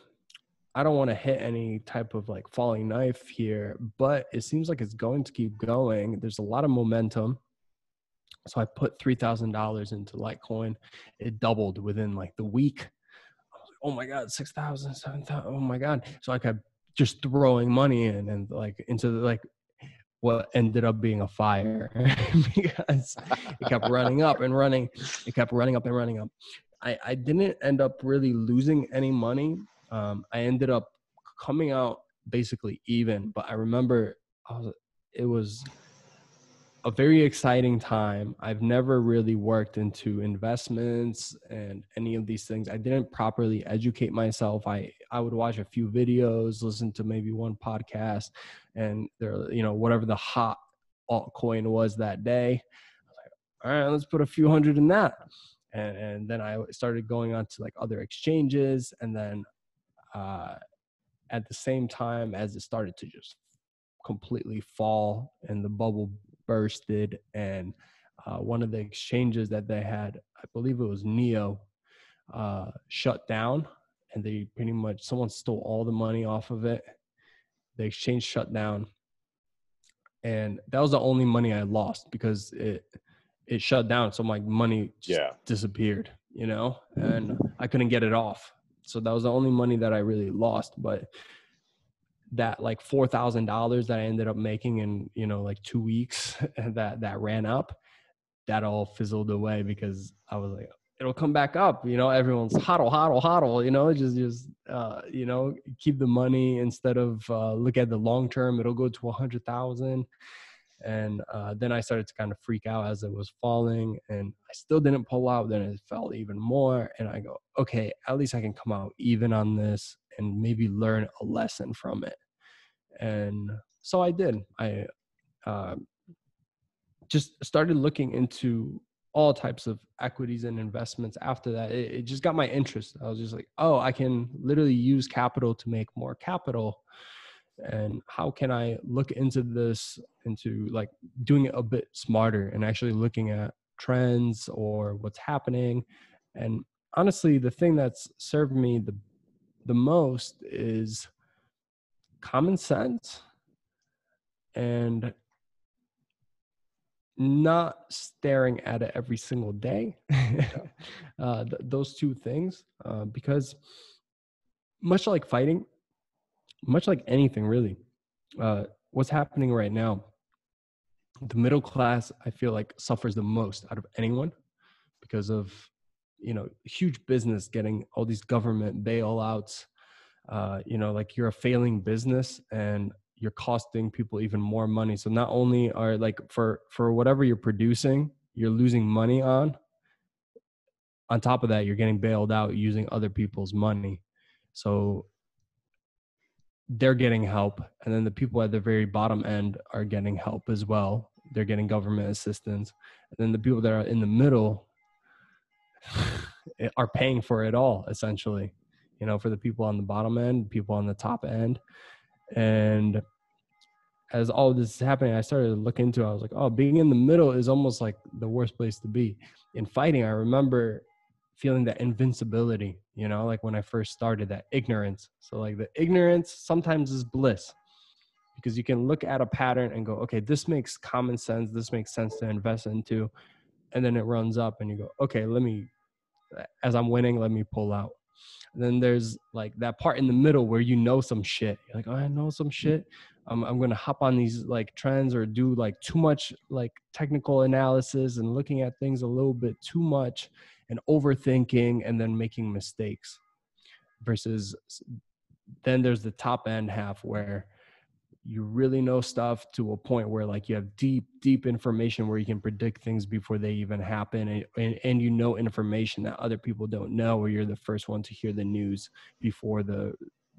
B: I don't want to hit any type of like falling knife here, but it seems like it's going to keep going. There's a lot of momentum. So I put $3,000 into Litecoin. It doubled within like the week. oh my God, 6,000, 7,000. Oh my God. So I kept just throwing money in and like into the, like what ended up being a fire <laughs> because it kept running up and running. It kept running up and running up. I, I didn't end up really losing any money um, I ended up coming out basically even, but I remember I was, it was a very exciting time. I've never really worked into investments and any of these things. I didn't properly educate myself. I I would watch a few videos, listen to maybe one podcast, and there, you know, whatever the hot altcoin was that day. Was like, all right, let's put a few hundred in that. And, and then I started going on to like other exchanges, and then uh, at the same time as it started to just completely fall and the bubble bursted and uh, one of the exchanges that they had i believe it was neo uh, shut down and they pretty much someone stole all the money off of it. The exchange shut down and that was the only money i lost because it it shut down. So my money yeah. disappeared you know and i couldn't get it off so that was the only money that I really lost. But that like four thousand dollars that I ended up making in you know like two weeks <laughs> that that ran up, that all fizzled away because I was like, it'll come back up. You know, everyone's hodl, hodl, hodl. You know, just just uh, you know keep the money instead of uh, look at the long term. It'll go to a hundred thousand and uh, then i started to kind of freak out as it was falling and i still didn't pull out then it fell even more and i go okay at least i can come out even on this and maybe learn a lesson from it. And so i did. I uh, just started looking into all types of equities and investments after that. It, it just got my interest. I was just like oh i can literally use capital to make more capital and how can i look into this into like doing it a bit smarter and actually looking at trends or what's happening? And honestly the thing that's served me the the most is common sense and not staring at it every single day. <laughs> <laughs> Uh, th- those two things uh, because much like fighting much like anything really. Uh, what's happening right now the middle class i feel like suffers the most out of anyone because of you know huge business getting all these government bailouts. Uh, you know like you're a failing business and you're costing people even more money. So not only are like for for whatever you're producing you're losing money on on top of that you're getting bailed out using other people's money. So they're getting help and then the people at the very bottom end are getting help as well. They're getting government assistance and then the people that are in the middle <sighs> are paying for it all essentially you know for the people on the bottom end people on the top end. And as all this is happening i started to look into it. I was like oh being in the middle is almost like the worst place to be. In fighting i remember feeling that invincibility you know like when i first started that ignorance. So like the ignorance sometimes is bliss because you can look at a pattern and go okay this makes common sense this makes sense to invest into and then it runs up and you go okay let me as i'm winning let me pull out. And then there's like that part in the middle where you know some shit. You're like oh i know some mm-hmm. shit. I'm, I'm gonna hop on these like trends or do like too much like technical analysis and looking at things a little bit too much and overthinking and then making mistakes versus then there's the top end half where you really know stuff to a point where like you have deep deep information where you can predict things before they even happen and, and, and you know information that other people don't know or you're the first one to hear the news before the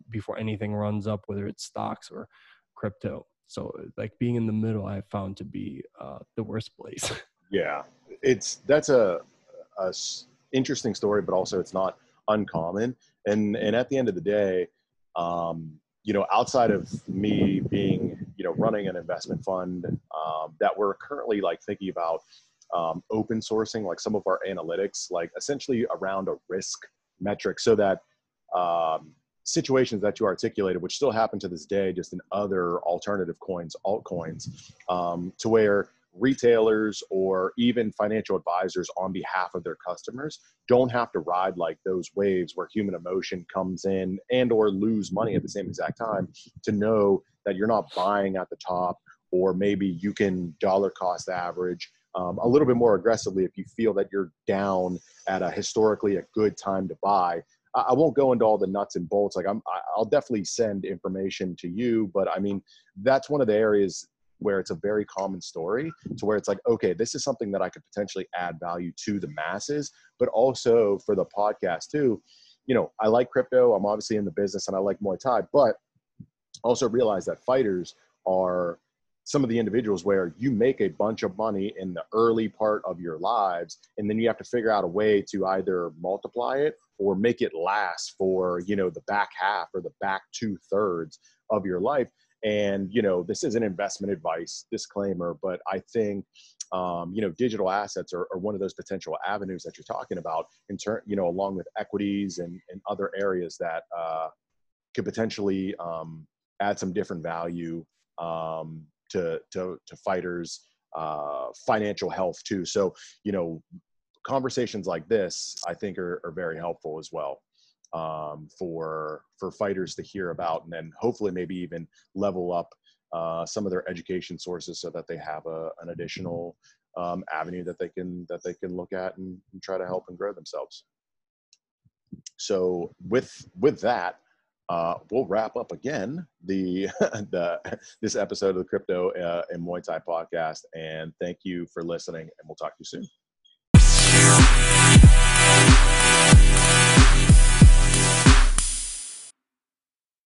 B: before anything runs up whether it's stocks or crypto. So like being in the middle i found to be uh, the worst place. <laughs>
A: Yeah it's that's a, a interesting story but also it's not uncommon. And and at the end of the day um, you know, outside of me being, you know, running an investment fund um, that we're currently like thinking about um, open sourcing like some of our analytics, like essentially around a risk metric so that um, situations that you articulated, which still happen to this day, just in other alternative coins, altcoins, um, to where retailers or even financial advisors on behalf of their customers don't have to ride like those waves where human emotion comes in and or lose money at the same exact time to know that you're not buying at the top or maybe you can dollar cost average um, a little bit more aggressively if you feel that you're down at a historically a good time to buy I won't go into all the nuts and bolts. Like I'm, I'll definitely send information to you, but I mean, that's one of the areas where it's a very common story to where it's like, okay, this is something that I could potentially add value to the masses, but also for the podcast too. You know, I like crypto. I'm obviously in the business and I like Muay Thai, but also realize that fighters are some of the individuals where you make a bunch of money in the early part of your lives and then you have to figure out a way to either multiply it or make it last for you know the back half or the back two thirds of your life and you know this is an investment advice disclaimer but i think um, you know digital assets are, are, one of those potential avenues that you're talking about in turn you know along with equities and, and other areas that uh, could potentially um, add some different value um, to, to, to fighters uh, financial health too. So you know conversations like this i think are, are very helpful as well um, for for fighters to hear about, and then hopefully maybe even level up uh, some of their education sources so that they have a, an additional um, avenue that they can that they can look at and, and, try to help and grow themselves. So with with that, uh, we'll wrap up again the <laughs> the this episode of the Crypto uh, and Muay Thai podcast. And thank you for listening, and we'll talk to you soon.